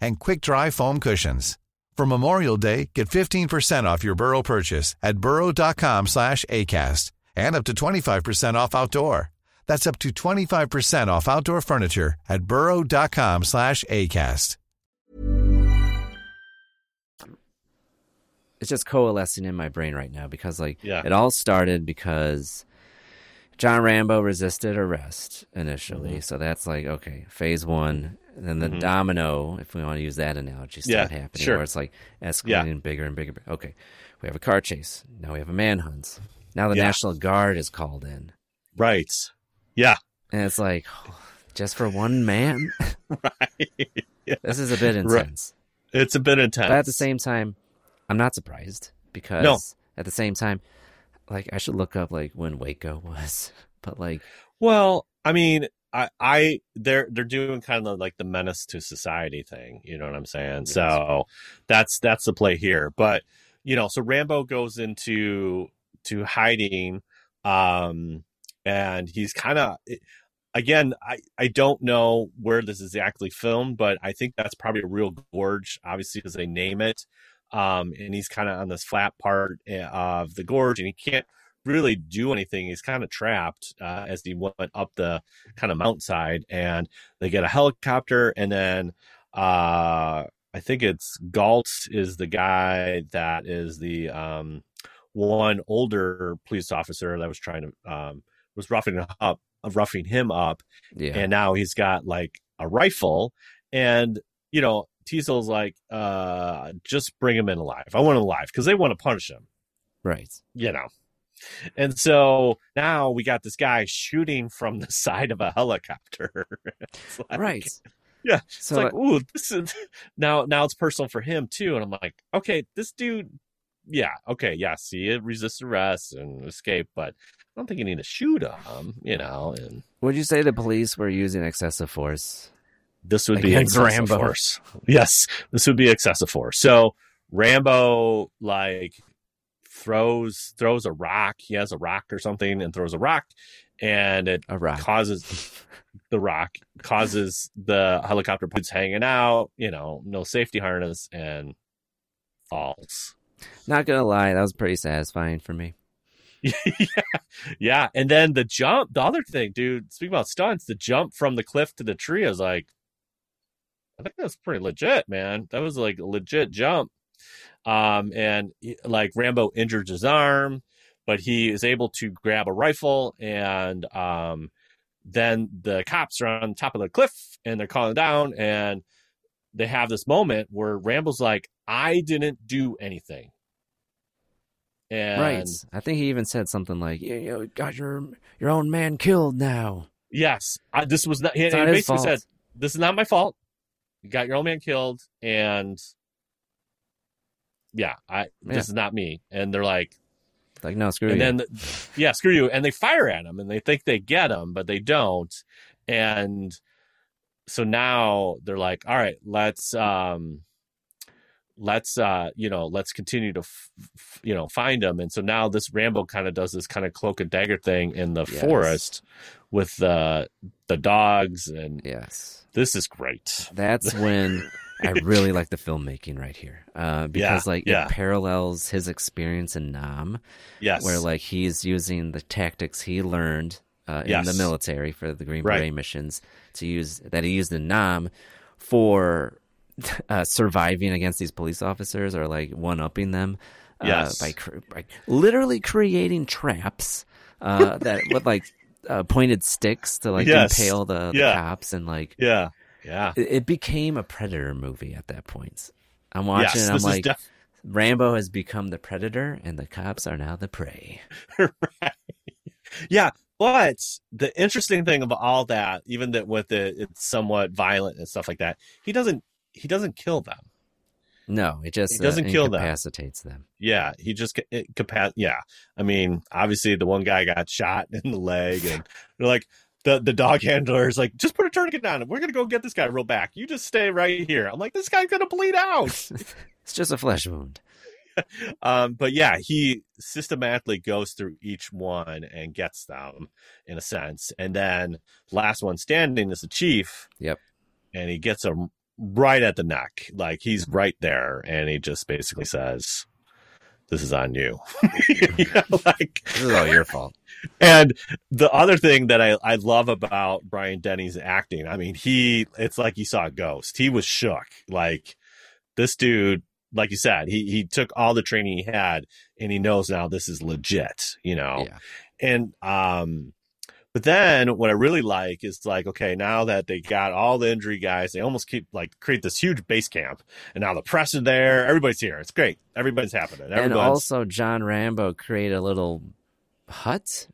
and quick-dry foam cushions. For Memorial Day, get 15% off your Burrow purchase at burrow.com slash ACAST and up to 25% off outdoor. That's up to 25% off outdoor furniture at burrow.com slash ACAST. it's just coalescing in my brain right now because like Yeah. it all started because John Rambo resisted arrest initially. Mm-hmm. So that's like okay, phase one. And then the mm-hmm. domino, if we want to use that analogy, start Yeah, happening sure. where it's like escalating bigger and bigger. Okay, we have a car chase. Now we have a manhunt. Now the Yeah. National Guard is called in, right. Yeah, and it's like just for one man. right. Yeah. this is a bit Right. intense. It's a bit intense. But at the same time, I'm not surprised because No. at the same time, like I should look up like when Waco was, but like Well, I mean, I, I, they're they're doing kind of like the menace to society thing. You know what I'm saying? Yes. So that's that's the play here. But you know, so Rambo goes into to hiding, um, and he's kind of again. I I don't know where this is exactly filmed, but I think that's probably a real gorge, obviously, because they name it. Um, and he's kind of on this flat part eh, of the gorge, and he can't really do anything. He's kind of trapped uh, as he went up the kind of mountainside, and they get a helicopter, and then uh, I think it's Galt is the guy that is the um, one older police officer that was trying to um, was roughing him up, roughing him up, yeah, and now he's got like a rifle, and you know. Teasle's like, uh, just bring him in alive. I want him alive because they want to punish him right. you know. And so now we got this guy shooting from the side of a helicopter. Like- right. Yeah. So it's like, ooh, this is now now it's personal for him too. And I'm like, okay, this dude, yeah, okay, yes, he resisted arrest and escape, but I don't think you need to shoot him, you know. And would you say the police were using excessive force? this would be excessive Rambo. force. Yes, this would be excessive force. So Rambo like throws throws a rock. He has a rock or something and throws a rock, and it causes the rock causes the helicopter pilots hanging out. You know, no safety harness and falls. Not gonna lie, that was pretty satisfying for me. yeah, yeah. And then the jump, the other thing, dude. Speaking about stunts, the jump from the cliff to the tree is like, I think that's pretty legit, man. That was like a legit jump. Um, and like Rambo injured his arm, but he is able to grab a rifle, and um, then the cops are on top of the cliff and they're calling down, and they have this moment where Rambo's like, "I didn't do anything." And right. I think he even said something like, "You, you got your your own man killed now." Yes, I, this was not. He, he not his basically fault. said, "This is not my fault. You got your own man killed, and yeah, I Yeah. this is not me." And they're like, Like, no, screw and you. then, yeah, screw you. And they fire at him, and they think they get him, but they don't. and so now they're like, all right, let's um, let's uh, you know, let's continue to f- f- you know find them. And so now this Rambo kind of does this kind of cloak and dagger thing in the Yes. forest with the the dogs, and Yes. this is great. That's when I really like the filmmaking right here. Uh, because Yeah, like yeah. it parallels his experience in Nam, Yes, where like he's using the tactics he learned uh, in the military for the Green Right. Beret missions to use that he used in Nam for uh, surviving against these police officers or like one upping them. Uh, Yes. by, cr- by literally creating traps uh, that with like uh, pointed sticks to like Yes. impale the, the Yeah. cops and like yeah, yeah. it, it became a predator movie at that point. I'm watching Yes, it, I'm like def- Rambo has become the predator and the cops are now the prey. Yeah, but the interesting thing about all that, even that with it, it's somewhat violent and stuff like that. He doesn't. He doesn't kill them. No, it just It doesn't uh, kill them. incapacitates them. Yeah, he just ca- it capa- Yeah, I mean, obviously the one guy got shot in the leg, and they're like the the dog handler is like, just put a tourniquet on and we're gonna go get this guy real back. You just stay right here. I'm like, this guy's gonna bleed out. It's just a flesh wound. um, but yeah, he systematically goes through each one and gets them in a sense, and then last one standing is the chief. Yep. and he gets him right at the neck, like he's right there, and he just basically says, "This is on you." You know, like This is all your fault. and the other thing that I, I love about Brian Dennehy's acting, I mean, he it's like he saw a ghost. He was shook. Like this dude, like you said, he he took all the training he had and he knows now this is legit, you know. Yeah. And um but then what I really like is like, okay, now that they got all the injury guys, they almost keep like create this huge base camp. And now the press is there, everybody's here. It's great. Everybody's happening. And also John Rambo created a little hut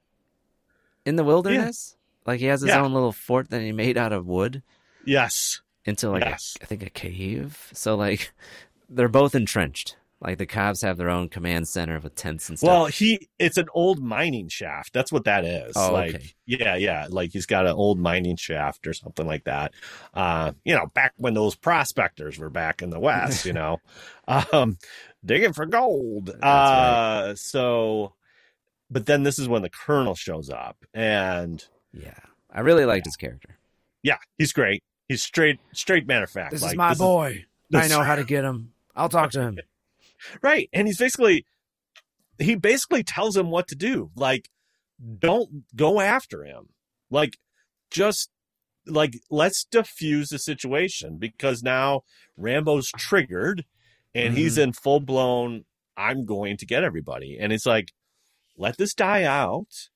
in the wilderness. Like he has his Yeah. own little fort that he made out of wood yes. into like Yes. I think a cave. So like they're both entrenched. Like the cops have their own command center with tents and stuff. Well, he it's an old mining shaft. That's what that is. Oh, like okay. yeah, yeah. Like he's got an old mining shaft or something like that. Uh, you know, back when those prospectors were back in the West, you know. um digging for gold. uh so but then this is when the colonel shows up and yeah, I really liked his character. yeah, he's great. He's straight straight matter of fact. This like, is my boy. I this- know how to get him. I'll talk to him. Right. And he's basically he basically tells him what to do. Like, don't go after him. Like, just like let's diffuse the situation because now Rambo's triggered and he's mm-hmm. in full blown I'm going to get everybody. And it's like, let this die out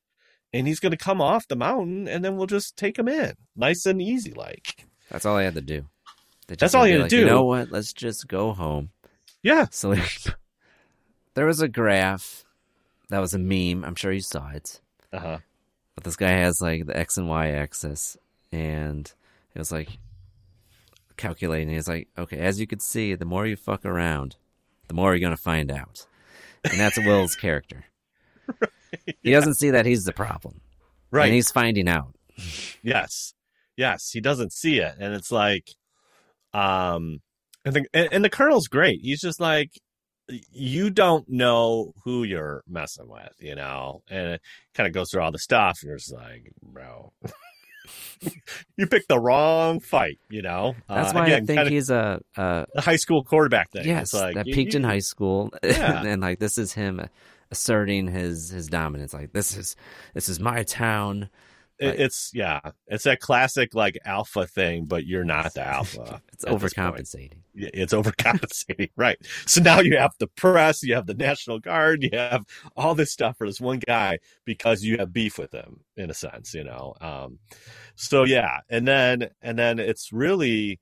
and he's gonna come off the mountain and then we'll just take him in. Nice and easy like. That's all I had to do. That's all you had to like, do. You know what? Let's just go home. Yeah. Sleep. there was a graph that was a meme. I'm sure you saw it. Uh-huh. But this guy has like the X and Y axis, and it was like calculating. He's like, okay, as you can see, the more you fuck around, the more you're gonna find out, and that's Will's character. He doesn't see that he's the problem, Right. And he's finding out. Yes. Yes. He doesn't see it. And it's like, um, I think, and, and the colonel's great. He's just like, you don't know who you're messing with, you know, and it kind of goes through all the stuff. And you're just like, bro, you picked the wrong fight, you know. That's Uh, why I think he's a, a the high school quarterback thing. Yes, like that you- peaked in high school, Yeah. and like this is him asserting his his dominance. Like this is this is my town. it- Like- it's yeah, it's that classic like alpha thing, but you're not the alpha. It's at this point. overcompensating. Yeah, it's overcompensating, right? So now you have the press, you have the National Guard, you have all this stuff for this one guy because you have beef with him, in a sense, you know. Um, so yeah, and then and then it's really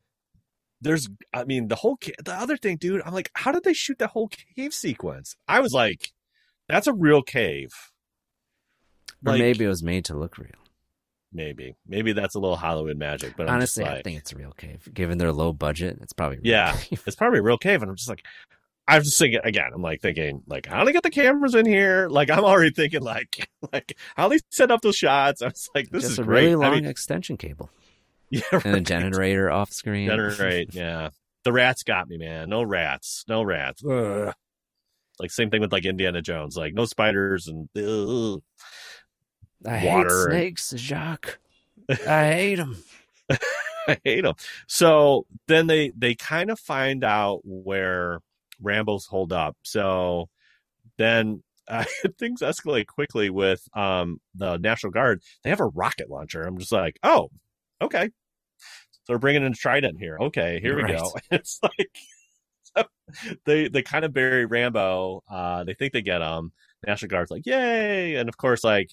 there's, I mean, the whole the other thing, dude. I'm like, how did they shoot the whole cave sequence? I was like, that's a real cave. Or Like, maybe it was made to look real. Maybe, maybe that's a little Hollywood magic, but I'm Honestly, just I think it's a real cave. Given their low budget, it's probably real Yeah, it's probably a real cave, and I'm just like, I'm just thinking again. I'm like thinking, like, how do they get the cameras in here? Like, I'm already thinking, like, like how do they set up those shots. I was like, this Just is a great. really long I mean, extension cable yeah, and a generator off screen. Generate, yeah. The rats got me, man. No rats, no rats. Ugh. Like same thing with like Indiana Jones, like no spiders and ugh. I water hate snakes, Jacques. I hate them. I hate them. So then they they kind of find out where Rambo's hold up. So then uh, things escalate quickly with um the National Guard. They have a rocket launcher. I'm just like, oh, okay. So we're bringing in Trident here. Okay, here we go. It's like so they they kind of bury Rambo. Uh, they think they get him. National Guard's like, yay! And of course, like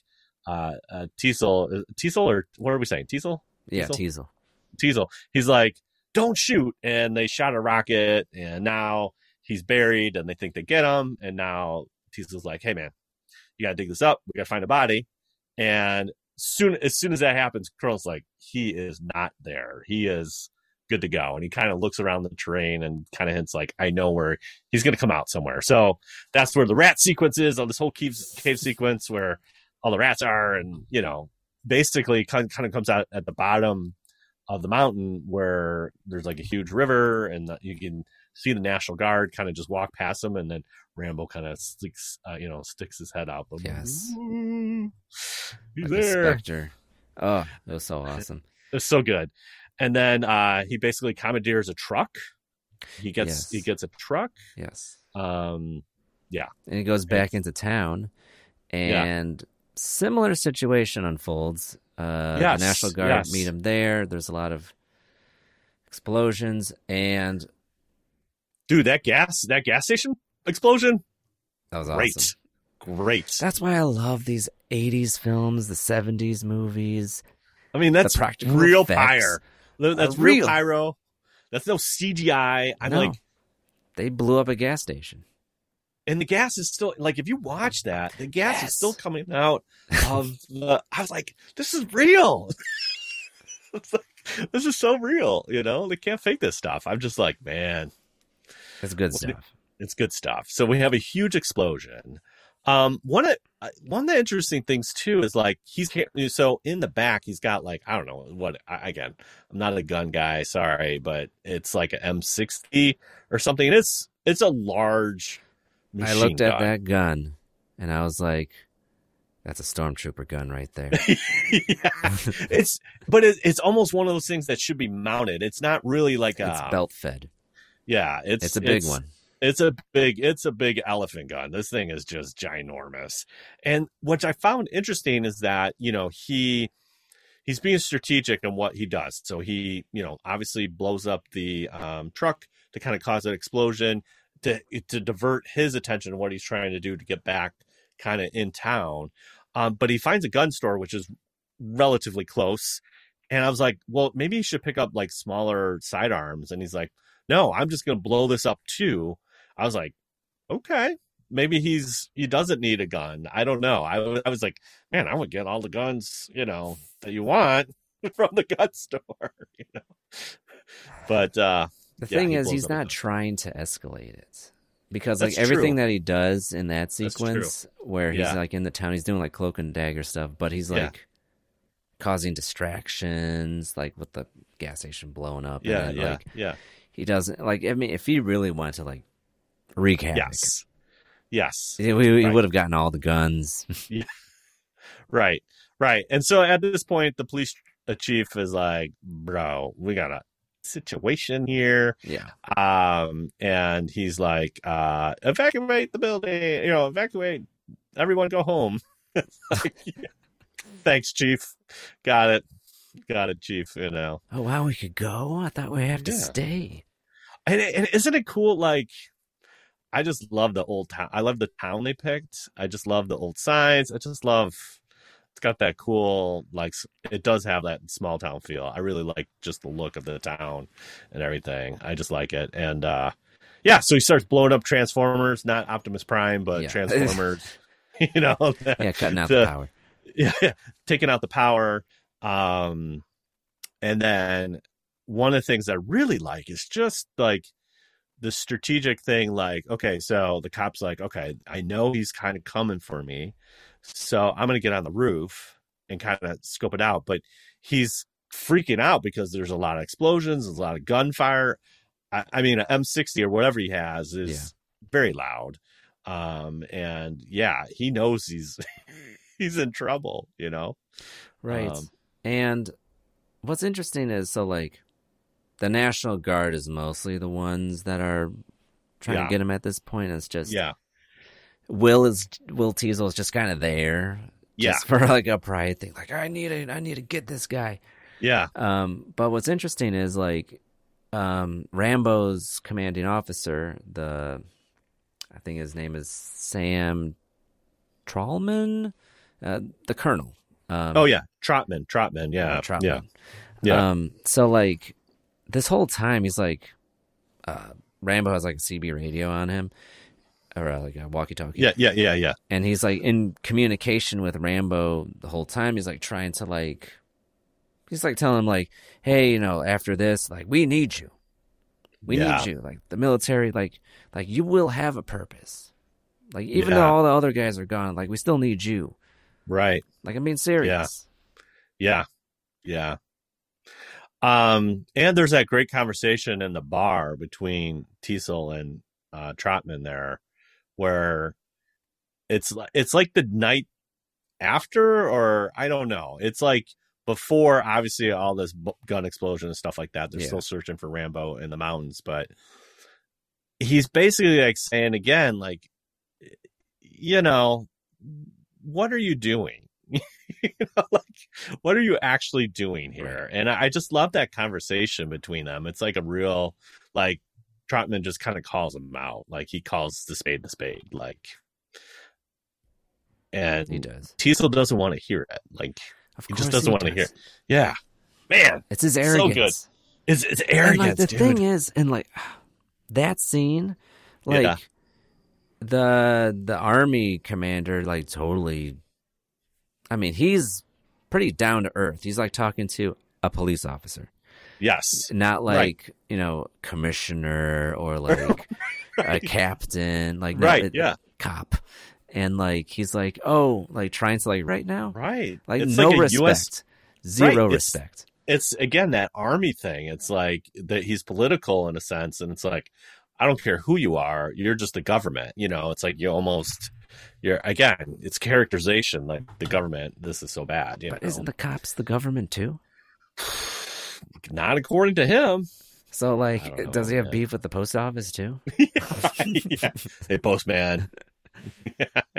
uh, uh Teasle, Teasle or what are we saying? Teasle? Yeah, Teasle? Teasle. He's like, don't shoot. And they shot a rocket, and now he's buried, and they think they get him. And now Teasle's like, hey, man, you got to dig this up. We got to find a body. And soon, as soon as that happens, Colonel's like, he is not there. He is good to go. And he kind of looks around the terrain and kind of hints like, I know where he's going to come out somewhere. So that's where the rat sequence is on this whole cave, cave sequence where all the rats are. And, you know, basically kind kind of comes out at the bottom of the mountain where there's like a huge river and the, you can see the National Guard kind of just walk past them. And then Rambo kind of sticks, uh, you know, sticks his head out. Yes. He's Like there. Oh, that was so awesome. It was so good. And then uh, he basically commandeers a truck. He gets Yes. he gets a truck. Yes. Um, yeah, And he goes back into town, and similar situation unfolds. Uh, Yes, the National Guard yes. meet him there. There's a lot of explosions, and dude, that gas that gas station explosion, that was awesome. great, great. That's why I love these 80s films, the 70s movies. I mean, that's practical real effects fire. That's real. pyro. That's no CGI. I'm No. like, They blew up a gas station. And the gas is still like if you watch that, the gas is still coming out of the. I was like, this is real. it's like this is so real. You know, they can't fake this stuff. I'm just like, man, That's good stuff. it's good stuff. So we have a huge explosion. Um, one of uh, one of the interesting things too is like he's so in the back he's got like I don't know what I, again I'm not a gun guy sorry but it's like an M60 or something and it's it's a large I looked at gun. that gun, and I was like, that's a stormtrooper gun right there. yeah. it's but it, it's almost one of those things that should be mounted it's not really like it's a belt fed. yeah it's It's a big one. It's a big it's a big elephant gun. This thing is just ginormous. And what I found interesting is that, you know, he he's being strategic in what he does. So he, you know, obviously blows up the um, truck to kind of cause an explosion to to divert his attention to what he's trying to do to get back kind of in town. Um, but he finds a gun store which is relatively close. And I was like, well, maybe he should pick up like smaller sidearms. And he's like, no, I'm just going to blow this up too. I was like, okay, maybe he's he doesn't need a gun. I don't know. I was like, man, I would get all the guns you know that you want from the gun store, you know. But uh The Yeah, thing he is, he's not trying to escalate it because That's like everything true. that he does in that sequence, where he's Yeah. like in the town, he's doing like cloak and dagger stuff, but he's Yeah. like causing distractions, like with the gas station blowing up. yeah, and then, yeah, like yeah. he doesn't like. I mean, if he really wanted to like wreak havoc, Yes. Yes. he, he- Right. would have gotten all the guns. Right. Right. And so at this point the police chief is like, "Bro, we got a situation here." yeah, um and he's like uh evacuate the building you know evacuate everyone go home Like, yeah. thanks chief got it got it chief you know Oh wow, we could go. I thought we had to Yeah. stay. and, and isn't it cool like i just love the old town i love the town they picked i just love the old signs i just love it's got that cool like it does have that small town feel i really like just the look of the town and everything i just like it and uh yeah so he starts blowing up transformers not optimus prime but Yeah. transformers you know Yeah, cutting out the- the power. yeah, taking out the power. Um, and then one of the things I really like is just like the strategic thing, like, okay, so the cop's like, okay, I know he's kind of coming for me, so I'm gonna get on the roof and kind of scope it out. But he's freaking out because there's a lot of explosions, there's a lot of gunfire. I, I mean, an M60 or whatever he has is Yeah. very loud. Um, and yeah, he knows he's he's in trouble, you know. Right. Um, and what's interesting is so like the National Guard is mostly the ones that are trying Yeah. to get him at this point. It's just Yeah. Will is Will Teasle is just kind of there. Yeah. Just for like a pride thing. Like I need to I need to get this guy. Yeah. Um but what's interesting is like um Rambo's commanding officer, the I think his name is Sam Trautman, uh, the colonel. Um, Oh yeah, Trotman, Trotman, yeah, Trautman. yeah, yeah. Um, so like this whole time he's like, uh, Rambo has like a CB radio on him, or uh, like a walkie-talkie. yeah, yeah, yeah, yeah. and he's like in communication with Rambo the whole time. He's like trying to like, he's like telling him like, hey, you know, after this, like we need you, we Yeah. need you. Like the military, like like you will have a purpose. Like even Yeah. though all the other guys are gone, like we still need you. Right. Like I'm being serious. Yeah. Yeah. Yeah. Um, and there's that great conversation in the bar between Teasle and uh Trotman there where it's li- it's like the night after or I don't know. It's like before obviously all this gun explosion and stuff like that. They're Yeah. still searching for Rambo in the mountains, but he's basically like saying again like you know, what are you doing? you know, like what are you actually doing here? And I, I just love that conversation between them. It's like a real like Trotman just kind of calls him out. Like he calls the spade the spade. Like and He does. Teasle doesn't want to hear it. Like he just doesn't want to hear. It. Yeah, man, It's his So arrogance. good. it's it's And arrogance, like the dude. thing is, and like that scene, like Yeah. the the army commander, like totally. I mean, he's pretty down to earth. He's like talking to a police officer, yes, not Right. like you know commissioner or like a captain, like Right, yeah. cop. And like he's like, oh, like trying to like right now, right. like It's no like respect, US zero Right, it's- respect. it's again that army thing. It's like that he's political in a sense, and it's like I don't care who you are, you're just the government. You know, it's like you almost you're again, it's characterization like the government. This is so bad. You But know? isn't the cops the government too? not according to him. So like, does he have man. beef with the post office too? yeah. Hey, postman.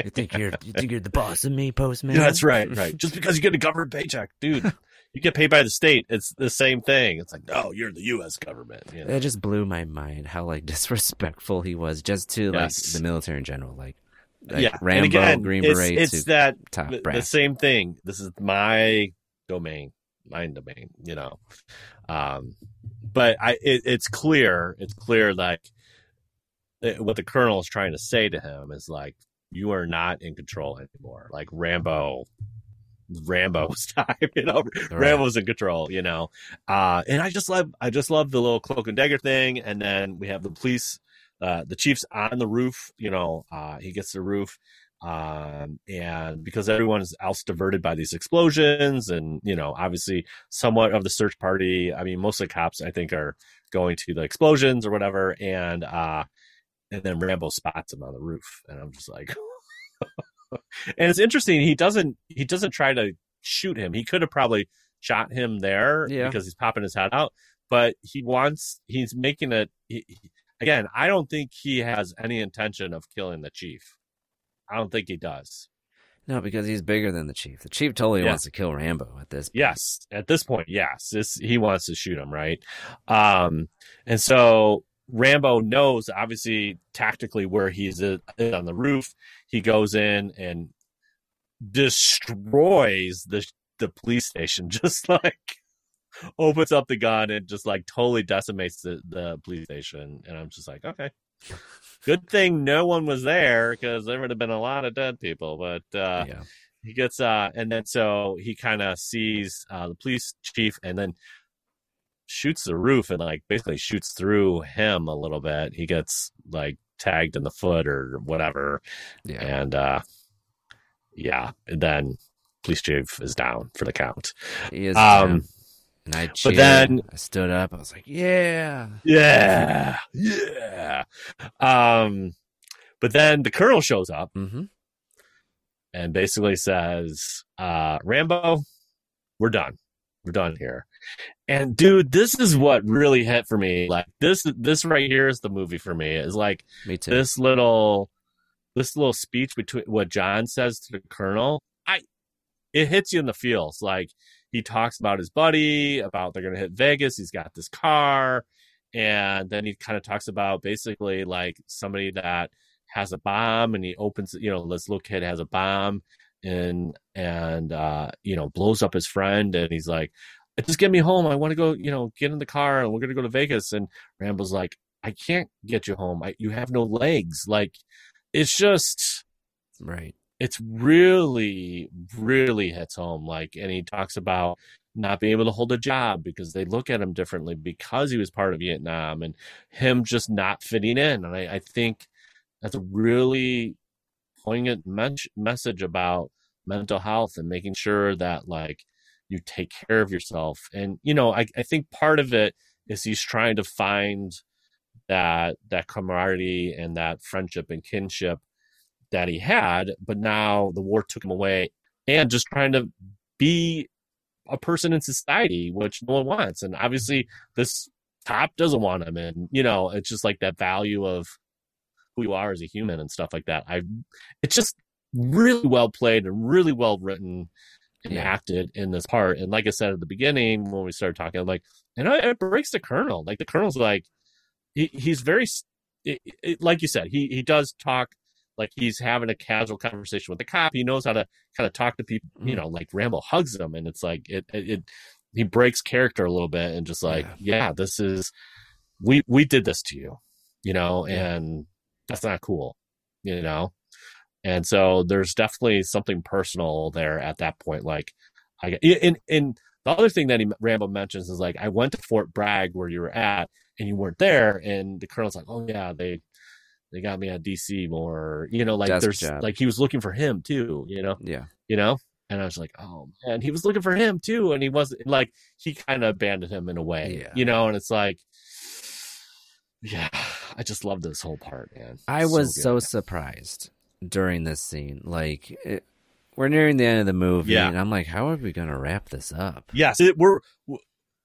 You think you're you think you're the boss of me, postman? Yeah, that's right, right. Just because you get a government paycheck, dude, you get paid by the state. It's the same thing. It's like, no, you're the U.S. government. You know? That just blew my mind how like disrespectful he was just to like Yes. the military in general. Like, like yeah, Rambo, and again, Green it's, Beret It's to that top the, the same thing. This is my domain, my domain. You know, um, but I it, it's clear. It's clear like uh, what the colonel is trying to say to him is like you are not in control anymore. Like Rambo. Rambo's time, you know. Rambo's in control, you know. Uh, and I just love, I just love the little cloak and dagger thing. And then we have the police, uh, the chief's on the roof, you know. Uh, he gets the roof, um, and because everyone is else diverted by these explosions, and you know, obviously, somewhat of the search party. I mean, most of the cops, I think, are going to the explosions or whatever, and uh, and then Rambo spots him on the roof, and I'm just like. and it's interesting he doesn't he doesn't try to shoot him he could have probably shot him there Yeah. because he's popping his head out but he wants he's making it he, he- again i don't think he has any intention of killing the chief i don't think he does No, because he's bigger than the chief. The chief totally Yeah. wants to kill Rambo at this. Point. yes at this point yes this he wants to shoot him right um and so rambo knows obviously tactically where he's on the roof he goes in and destroys the the police station just like opens up the gun and just like totally decimates the, the police station and i'm just like okay good thing no one was there because there would have been a lot of dead people but uh yeah. he gets uh and then so he kind of sees uh the police chief and then shoots the roof and like basically shoots through him a little bit. He gets like tagged in the foot or whatever. Yeah. And uh yeah, and then police chief is down for the count. He is. Um, and I cheered. then- I stood up. I was like, "Yeah, Yeah. Yeah. Um but then the colonel shows up mm-hmm. and basically says, uh, Rambo, we're done. We're done here. And dude, this is what really hit for me. Like this, this right here is the movie for me. Is like me too." this little, this little speech between what John says to the colonel. I, it hits you in the feels. Like he talks about his buddy, about they're gonna hit Vegas. He's got this car, and then he kind of talks about basically like somebody that has a bomb, and he opens. You know, this little kid has a bomb, and and uh, you know blows up his friend, and he's like, "Just get me home. I want to go. You know, get in the car, and we're gonna go to Vegas." And Rambo's like, "I can't get you home. I, you have no legs. Like, it's just." right. It's really really hits home like and he talks about not being able to hold a job because they look at him differently because he was part of vietnam and him just not fitting in and i, I think that's a really poignant men- message about mental health and making sure that like you take care of yourself and you know i, I think part of it is he's trying to find that that camaraderie and that friendship and kinship that he had, but now the war took him away and just trying to be a person in society, which no one wants. And obviously this top doesn't want him. And, you know, it's just like that value of who you are as a human and stuff like that. I, it's just really well played and really well written and acted in this part. And like I said at the beginning, when we started talking, I'm like, and it it breaks the colonel. Like the colonel's like, he, he's very, it, it, like you said, he, he does talk like he's having a casual conversation with the cop. He knows how to kind of talk to people, you Mhm. know, like Rambo hugs him and it's like, it, it, it he breaks character a little bit and just like, yeah. this is, we, we did this to you, you know, Yeah. and that's not cool, you know? And so there's definitely something personal there at that point. Like I and, and the other thing that he, Rambo mentions is like, I went to Fort Bragg where you were at and you weren't there. And the colonel's like, oh yeah, they, they got me on DC more, you know, like Desk there's job. like he was looking for him too, you know, Yeah. you know, and I was like, oh man, he was looking for him too, and he wasn't like he kind of abandoned him in a way, Yeah. you know, and it's like, yeah, I just love this whole part, man. I was so, good. surprised during this scene. Like, it, we're nearing the end of the movie, Yeah. and I'm like, how are we gonna wrap this up? Yes, it, we're.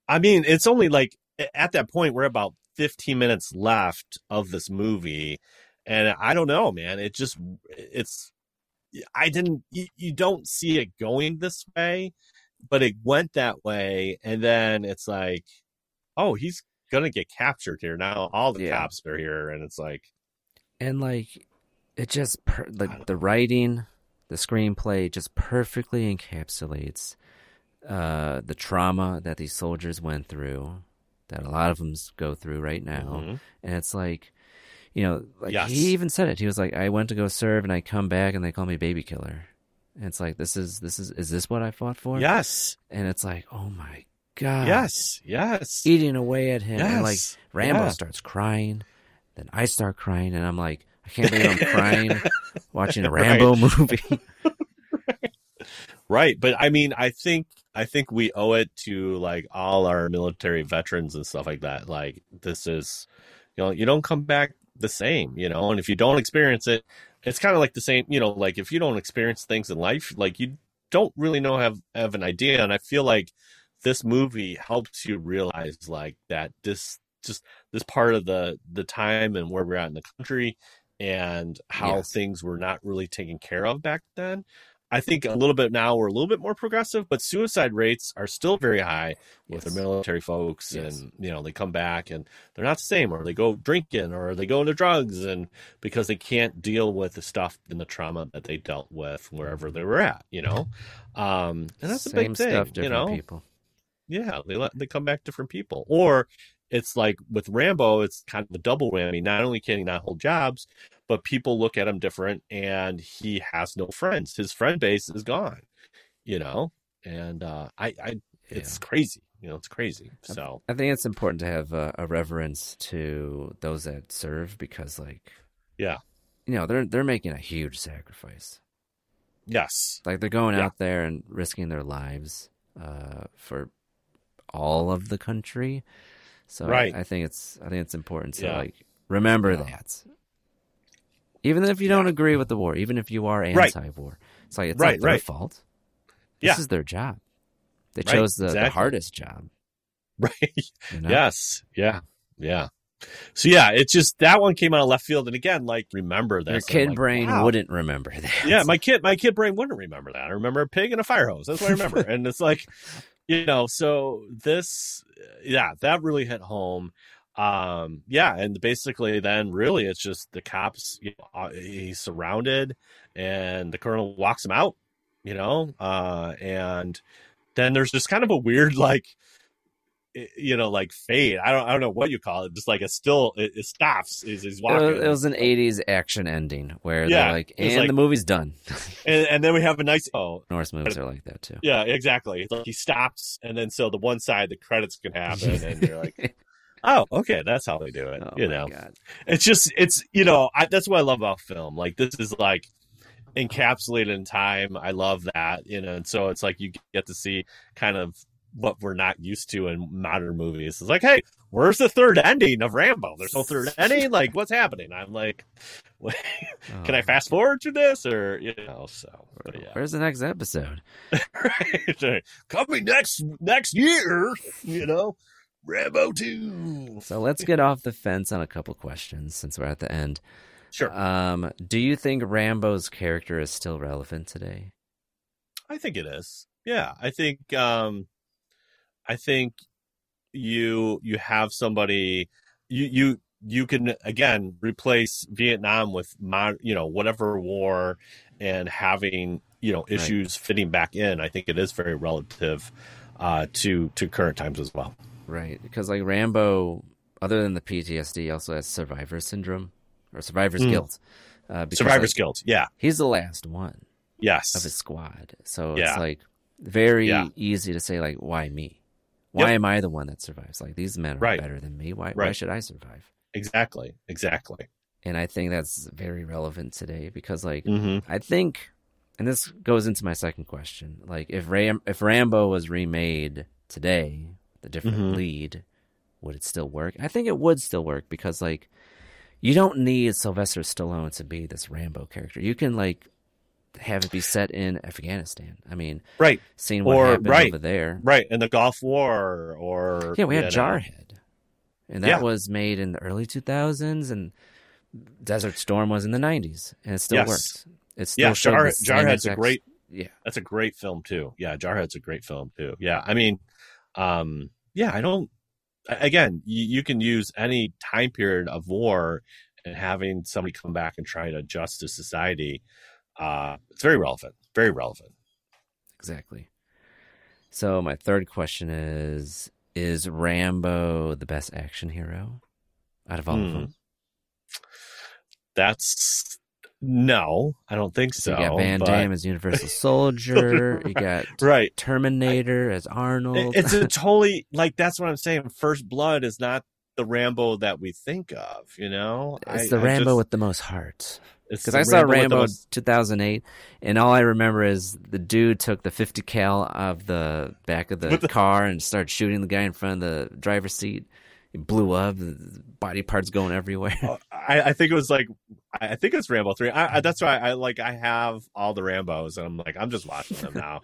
I mean, it's only like at that point we're about 15 minutes left of this movie, and I don't know, man. It just it's. I didn't. You, you don't see it going this way, but it went that way, and then it's like, oh, he's gonna get captured here now. All the Yeah. cops are here, and it's like, and like it just per- like the writing the screenplay just perfectly encapsulates uh the trauma that these soldiers went through that a lot of them go through right now. Mhm. and it's like you know like Yes. he even said it. He was like i went to go serve and i come back and they call me baby killer. And it's like this is this is is this what i fought for? Yes, and it's like oh my god. Yes, yes, eating away at him. And like rambo Yeah. starts crying. Then i start crying and i'm like i can't believe i'm crying watching a rambo movie Right, but I mean, I think I think we owe it to like all our military veterans and stuff like that. Like this is, you know, you don't come back the same, you know, and if you don't experience it, it's kind of like the same, you know, like if you don't experience things in life, like you don't really know have have an idea. And I feel like this movie helps you realize like that this just this part of the the time and where we're at in the country and how Yes. things were not really taken care of back then. I think a little bit now we're a little bit more progressive, but suicide rates are still very high with Yes. the military folks, Yes. and you know they come back and they're not the same, or they go drinking, or they go into drugs, and because they can't deal with the stuff and the trauma that they dealt with wherever they were at, you know, um, and that's a big thing, stuff you know. people Yeah, they let they come back different people. Or it's like with Rambo, it's kind of a double whammy. Not only can he not hold jobs, but people look at him different and he has no friends. His friend base is gone. You know? And uh I, I it's crazy. You know, it's crazy. So I think it's important to have a, a reverence to those that serve because, like, yeah, you know, they're they're making a huge sacrifice. yes, Like they're going Yeah. out there and risking their lives uh, for all of the country. So I- Right. I, think it's I think it's important to Yeah. like remember that. Even if you don't agree with the war, even if you are anti-war, it's like it's Right, not their fault. This Yeah. is their job. They Right, chose the, the hardest job. right. You know? Yes. Yeah. Yeah. So yeah, it's just that one came out of left field, and again, like remember that Your kid like, brain wow. wouldn't remember that. Yeah, my kid, my kid brain wouldn't remember that. I remember a pig and a fire hose. That's what I remember, and it's like, you know, so this, yeah, that really hit home. Um, yeah, and basically, then really, it's just the cops. You know, uh, he's surrounded, and the colonel walks him out. You know, uh, and then there's just kind of a weird like Eh, you know like fade i don't i don't know what you call it just like it still it, it stops he's It walking was, it was an '80s action ending where Yeah, they're like, "And like- the movie's done." and, and then we have a nice oh Norse movies are like that too. yeah exactly It's like he stops and then so the one side the credits can happen and you're like oh okay that's how they do it Oh you know God. it's just it's you know I, that's what i love about film like this is like encapsulated in time i love that you know and so it's like you get to see kind of what we're not used to in modern movies. It's like hey where's the third ending of rambo? There's no third ending? Like what's happening? I'm like can i Oh, fast forward to this? Or you know so but yeah. Where's the next episode? right coming next next year you know rambo 2 So let's get off the fence on a couple questions since we're at the end. sure. Um, do you think Rambo's character is still relevant today? I think it is. Yeah, I think um I think you you have somebody you you you can again replace Vietnam with mod, you know whatever war and having you know issues fitting back in. I think it is very relative uh to to current times as well. Right, because like Rambo, other than the PTSD, also has survivor syndrome or survivor's Mm. guilt. Uh, because, Survivor's like, guilt. Yeah. He's the last one Yes. of his squad, so Yeah. it's like very Yeah. easy to say like, "Why me? Why Yep. am I the one that survives? Like these men are Right. better than me. Why? Why should I survive?" Exactly. Exactly. And I think that's very relevant today because like Mhm. I think, and this goes into my second question. Like, if Ram, if Rambo was remade today, the different Mhm. lead, would it still work? I think it would still work because, like, you don't need Sylvester Stallone to be this Rambo character. You can like have it be set in Afghanistan. I mean, Right. seeing what Or happened right. over there. Right. In the Gulf War or Yeah, we had know. Jarhead, and that Yeah. was made in the early 2000s, and Desert Storm was in the 90s, and it still Yes. worked. It still Yeah, Jar, Jarhead's a great Yeah. That's a great film too. Yeah, Jarhead's a great film too. Yeah, I mean, um, yeah, I don't. Again, you, you can use any time period of war and having somebody come back and try to adjust to society. Uh, it's very relevant. Very relevant. Exactly. So my third question is: Is Rambo the best action hero out of all of Hmm. them? That's no, I don't think so. you got Van but- Damme as Universal Soldier. You got right. Terminator as Arnold. It's a totally like that's what I'm saying. First Blood is not the Rambo that we think of. You know, It's I- the I Rambo just- with the most heart. Because I saw Rambo most- 2008, and all I remember is the dude took the 50 cal of the back of the, the- car and started shooting the guy in front of the driver's seat. It blew up, the body parts going everywhere. Oh, I, I think it was like I think it's Rambo three. I, I, that's why I like I have all the Rambo's and I'm like I'm just watching them now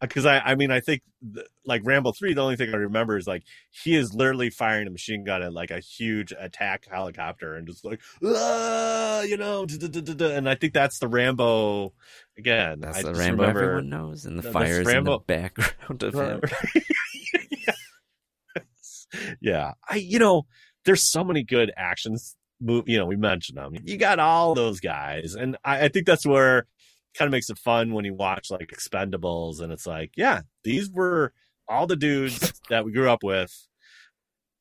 because I I mean I think the, like Rambo three. The only thing I remember is like he is literally firing a machine gun at like a huge attack helicopter and just like ah, you know, and I think that's the Rambo again. That's I the Rambo everyone knows, and the That's fires in the Rambo- background of him. yeah, I you know there's so many good actions. Move, you know, we mentioned them. You got all those guys, and I, I think that's where kind of makes it fun when you watch like Expendables, and it's like, yeah, these were all the dudes that we grew up with,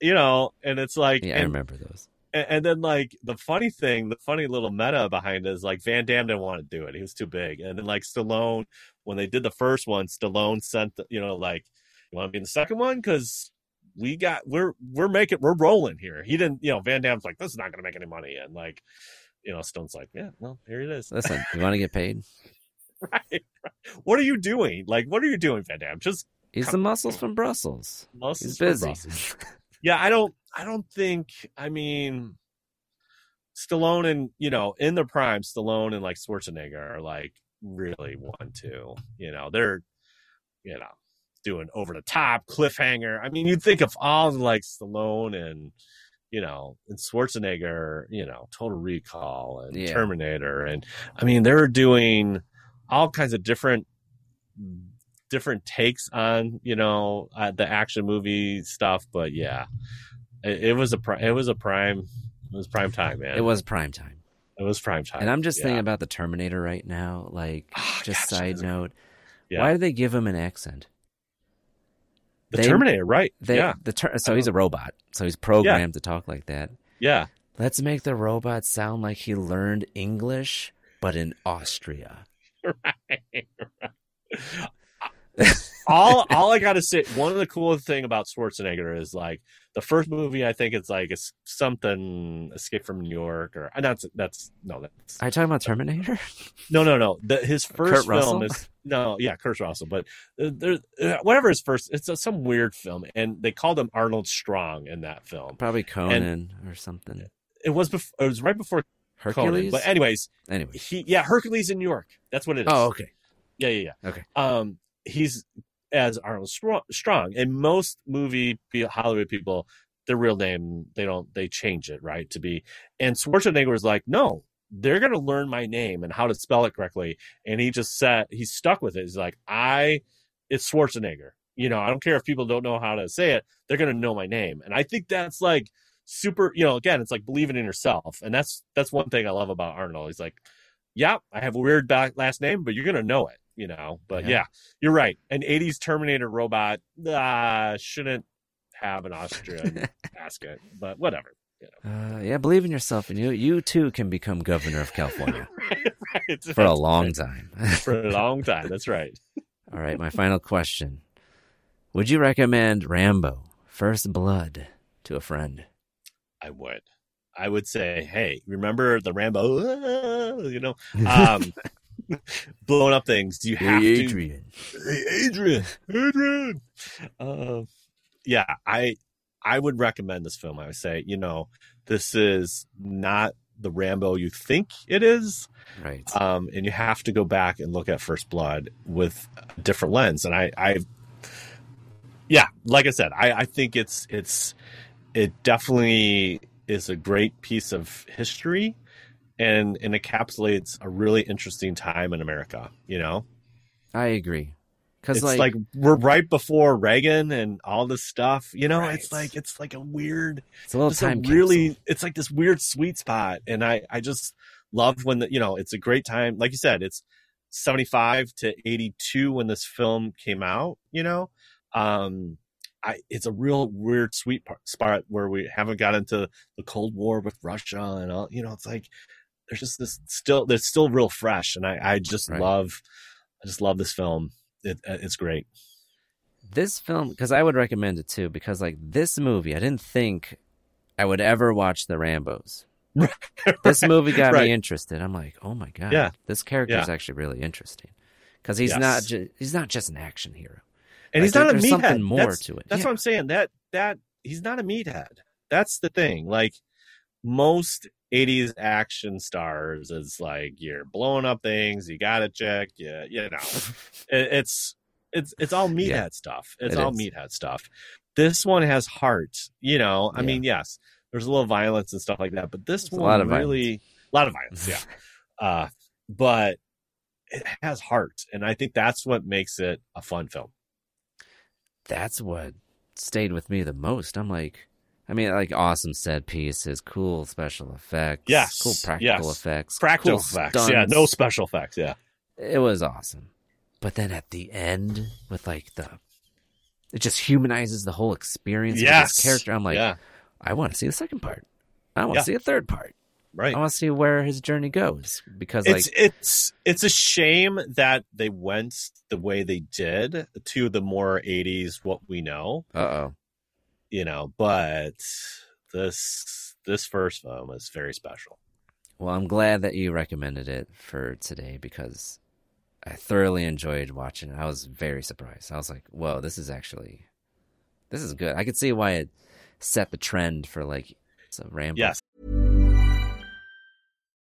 you know, and it's like, Yeah, I remember those. and, and then like the funny thing, the funny little meta behind it is like Van Damme didn't want to do it; he was too big, and then like Stallone, when they did the first one, Stallone sent, the, you know, like You want to be in the second one? Because we got we're we're making we're rolling here. He didn't, you know, Van Damme's like, this is not going to make any money, and like, you know, Stone's like, yeah, well, here it is. Listen, you want to get paid? right, right. What are you doing? Like, what are you doing, Van Damme? Just He's the muscles from Brussels. muscles He's busy. Brussels. yeah, I don't, I don't think. I mean, Stallone and you know, in their prime, Stallone and like Schwarzenegger are like really one two. You know, they're you know doing over the top cliffhanger. I mean, you'd think of all like Stallone and you know and Schwarzenegger, you know, Total Recall and Yeah. Terminator, and I mean they're doing all kinds of different different takes on you know uh, the action movie stuff. But yeah, it, it was a pri- it was a prime it was prime time, man. It was prime time. it was prime time, And I'm just Yeah. thinking about the Terminator right now. Like, Ah, just gosh, side note, Yeah. why did they give him an accent? The they- Terminator, right? They, yeah, The ter- so he's a robot. So he's programmed to talk like that. yeah. Let's make the robot sound like he learned English, but in Austria. all all I gotta say, one of the coolest thing about Schwarzenegger is like the first movie. I think it's like it's something Escape from New York, or and that's that's no, that's Are you talking about Terminator? no, no, no. The, his first Kurt film Russell? is no, yeah, Kurt Russell, but uh, there, uh, whatever his first, it's a, some weird film, and they called him Arnold Strong in that film. Probably Conan or something. It was bef- it was right before Conan, Hercules? but anyways, Anyway. he yeah Hercules in New York. That's what it is. Oh, okay. Yeah, yeah, yeah. Okay. Um, he's as Arnold Strong, and most movie Hollywood people, their real name they don't they change it right to be. And Schwarzenegger was like, no, they're gonna learn my name and how to spell it correctly. And he just said he's stuck with it. He's like, I, it's Schwarzenegger. You know, I don't care if people don't know how to say it; they're gonna know my name. And I think that's like super. You know, again, it's like believing in yourself, and that's that's one thing I love about Arnold. He's like, yeah, I have a weird last name, but you're gonna know it, you know. But Yeah. yeah, you're right. An '80s Terminator robot uh, shouldn't have an Austrian basket, but whatever. You know. Uh, yeah, believe in yourself, and you you too can become governor of California right, for a long time. for a long time. That's right. All right, my final question: Would you recommend Rambo: First Blood to a friend? I would. I would say, hey, remember the Rambo? You know, um, blowing up things. Do you have to. Adrian. Hey, Adrian, Adrian. Uh, yeah, I I would recommend this film. I would say, you know, this is not the Rambo you think it is, Right. um, and you have to go back and look at First Blood with a different lens. And I, I, yeah, like I said, I, I think it's it's it definitely is a great piece of history, and and encapsulates a really interesting time in America. You know I agree. Because like, like, we're right before Reagan and all this stuff. You know, Right. it's like it's like a weird, it's a little it's a time really, capsule. it's like this weird sweet spot, and I I just love when the you know it's a great time. Like you said, it's seventy five to eighty two when this film came out. You know, um, I it's a real weird sweet part, spot where we haven't got into the Cold War with Russia and all. You know, it's like there's just this still there's still real fresh, and I I just Right. love I just love this film. It, uh, it's great. this film because I would recommend it too because like this movie I didn't think I would ever watch the Rambo's. This movie got Right. me interested. I'm like, oh my god, Yeah. this character is Yeah. actually really interesting because he's Yes. not ju- he's not just an action hero. and Like, he's not there- a there's meathead. something more that's, to it. That's Yeah. what I'm saying. That that he's not a meathead. That's the thing. Like most '80s action stars, is like you're blowing up things. You got to check. Yeah, you know, it, it's it's it's all meathead Yeah. stuff. It's It all is. meathead stuff. This one has heart. You know, I Yeah. mean, yes, there's a little violence and stuff like that, but this There's a one lot of really a lot of violence. Yeah, uh, but it has heart, and I think that's what makes it a fun film. That's what stayed with me the most. I'm like, I mean, like awesome set pieces, cool special effects, Yes, cool practical yes. effects, practical cool effects. Yeah, no special effects. Yeah, It was awesome. But then at the end, with like the, it just humanizes the whole experience yes, with this character. I'm like, yeah, I want to see the second part. I want to Yeah. see a third part. right. I want to see where his journey goes because like it's it's it's a shame that they went the way they did to the more 80s what we know uh oh you know but this this first film is very special. Well I'm glad that you recommended it for today because I thoroughly enjoyed watching it. I was very surprised. I was like whoa this is actually this is good. I could see why it set the trend for like some Rambo yes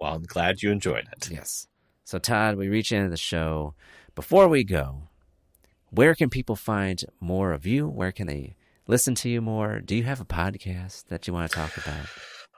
Well i'm glad you enjoyed it yes so Todd we reach into the show before we go where can people find more of you where can they listen to you more do you have a podcast that you want to talk about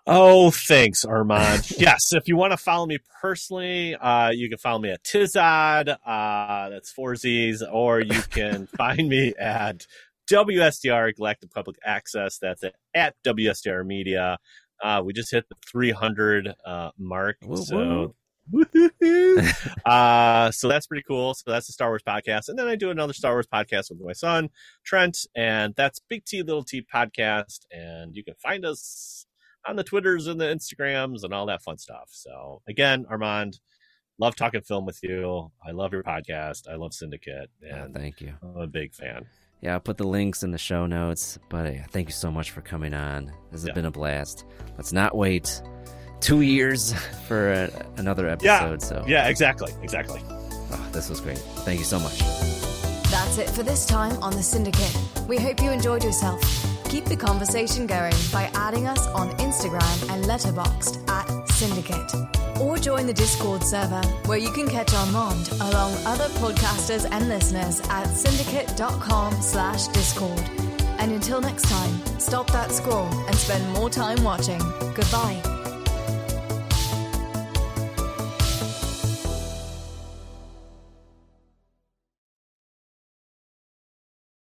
Oh, thanks, Armand. yes, if you want to follow me personally, uh, you can follow me at Tizad. Uh, that's four Z's, or you can find me at WSDR Galactic Public Access. That's at, at WSDR Media. Uh, we just hit the 300 uh, mark, Woo, so. uh, so that's pretty cool. So that's the Star Wars podcast, and then I do another Star Wars podcast with my son Trent, and that's Big T Little T podcast. And you can find us on the Twitters and the Instagrams and all that fun stuff. So again, Armand, love talking film with you. I love your podcast. I love Syndicate, and oh, thank you. I'm a big fan. Yeah, I'll put the links in the show notes. But yeah, thank you so much for coming on. This has Yeah. been a blast. Let's not wait two years for a, another episode. Yeah, So yeah, exactly, exactly. oh, this was great. Thank you so much. That's it for this time on The Syndicate. We hope you enjoyed yourself. Keep the conversation going by adding us on Instagram and Letterboxd at Syndicate. Or join the Discord server where you can catch Armand along other podcasters and listeners at syndicate.com slash discord. And until next time, stop that scroll and spend more time watching. Goodbye.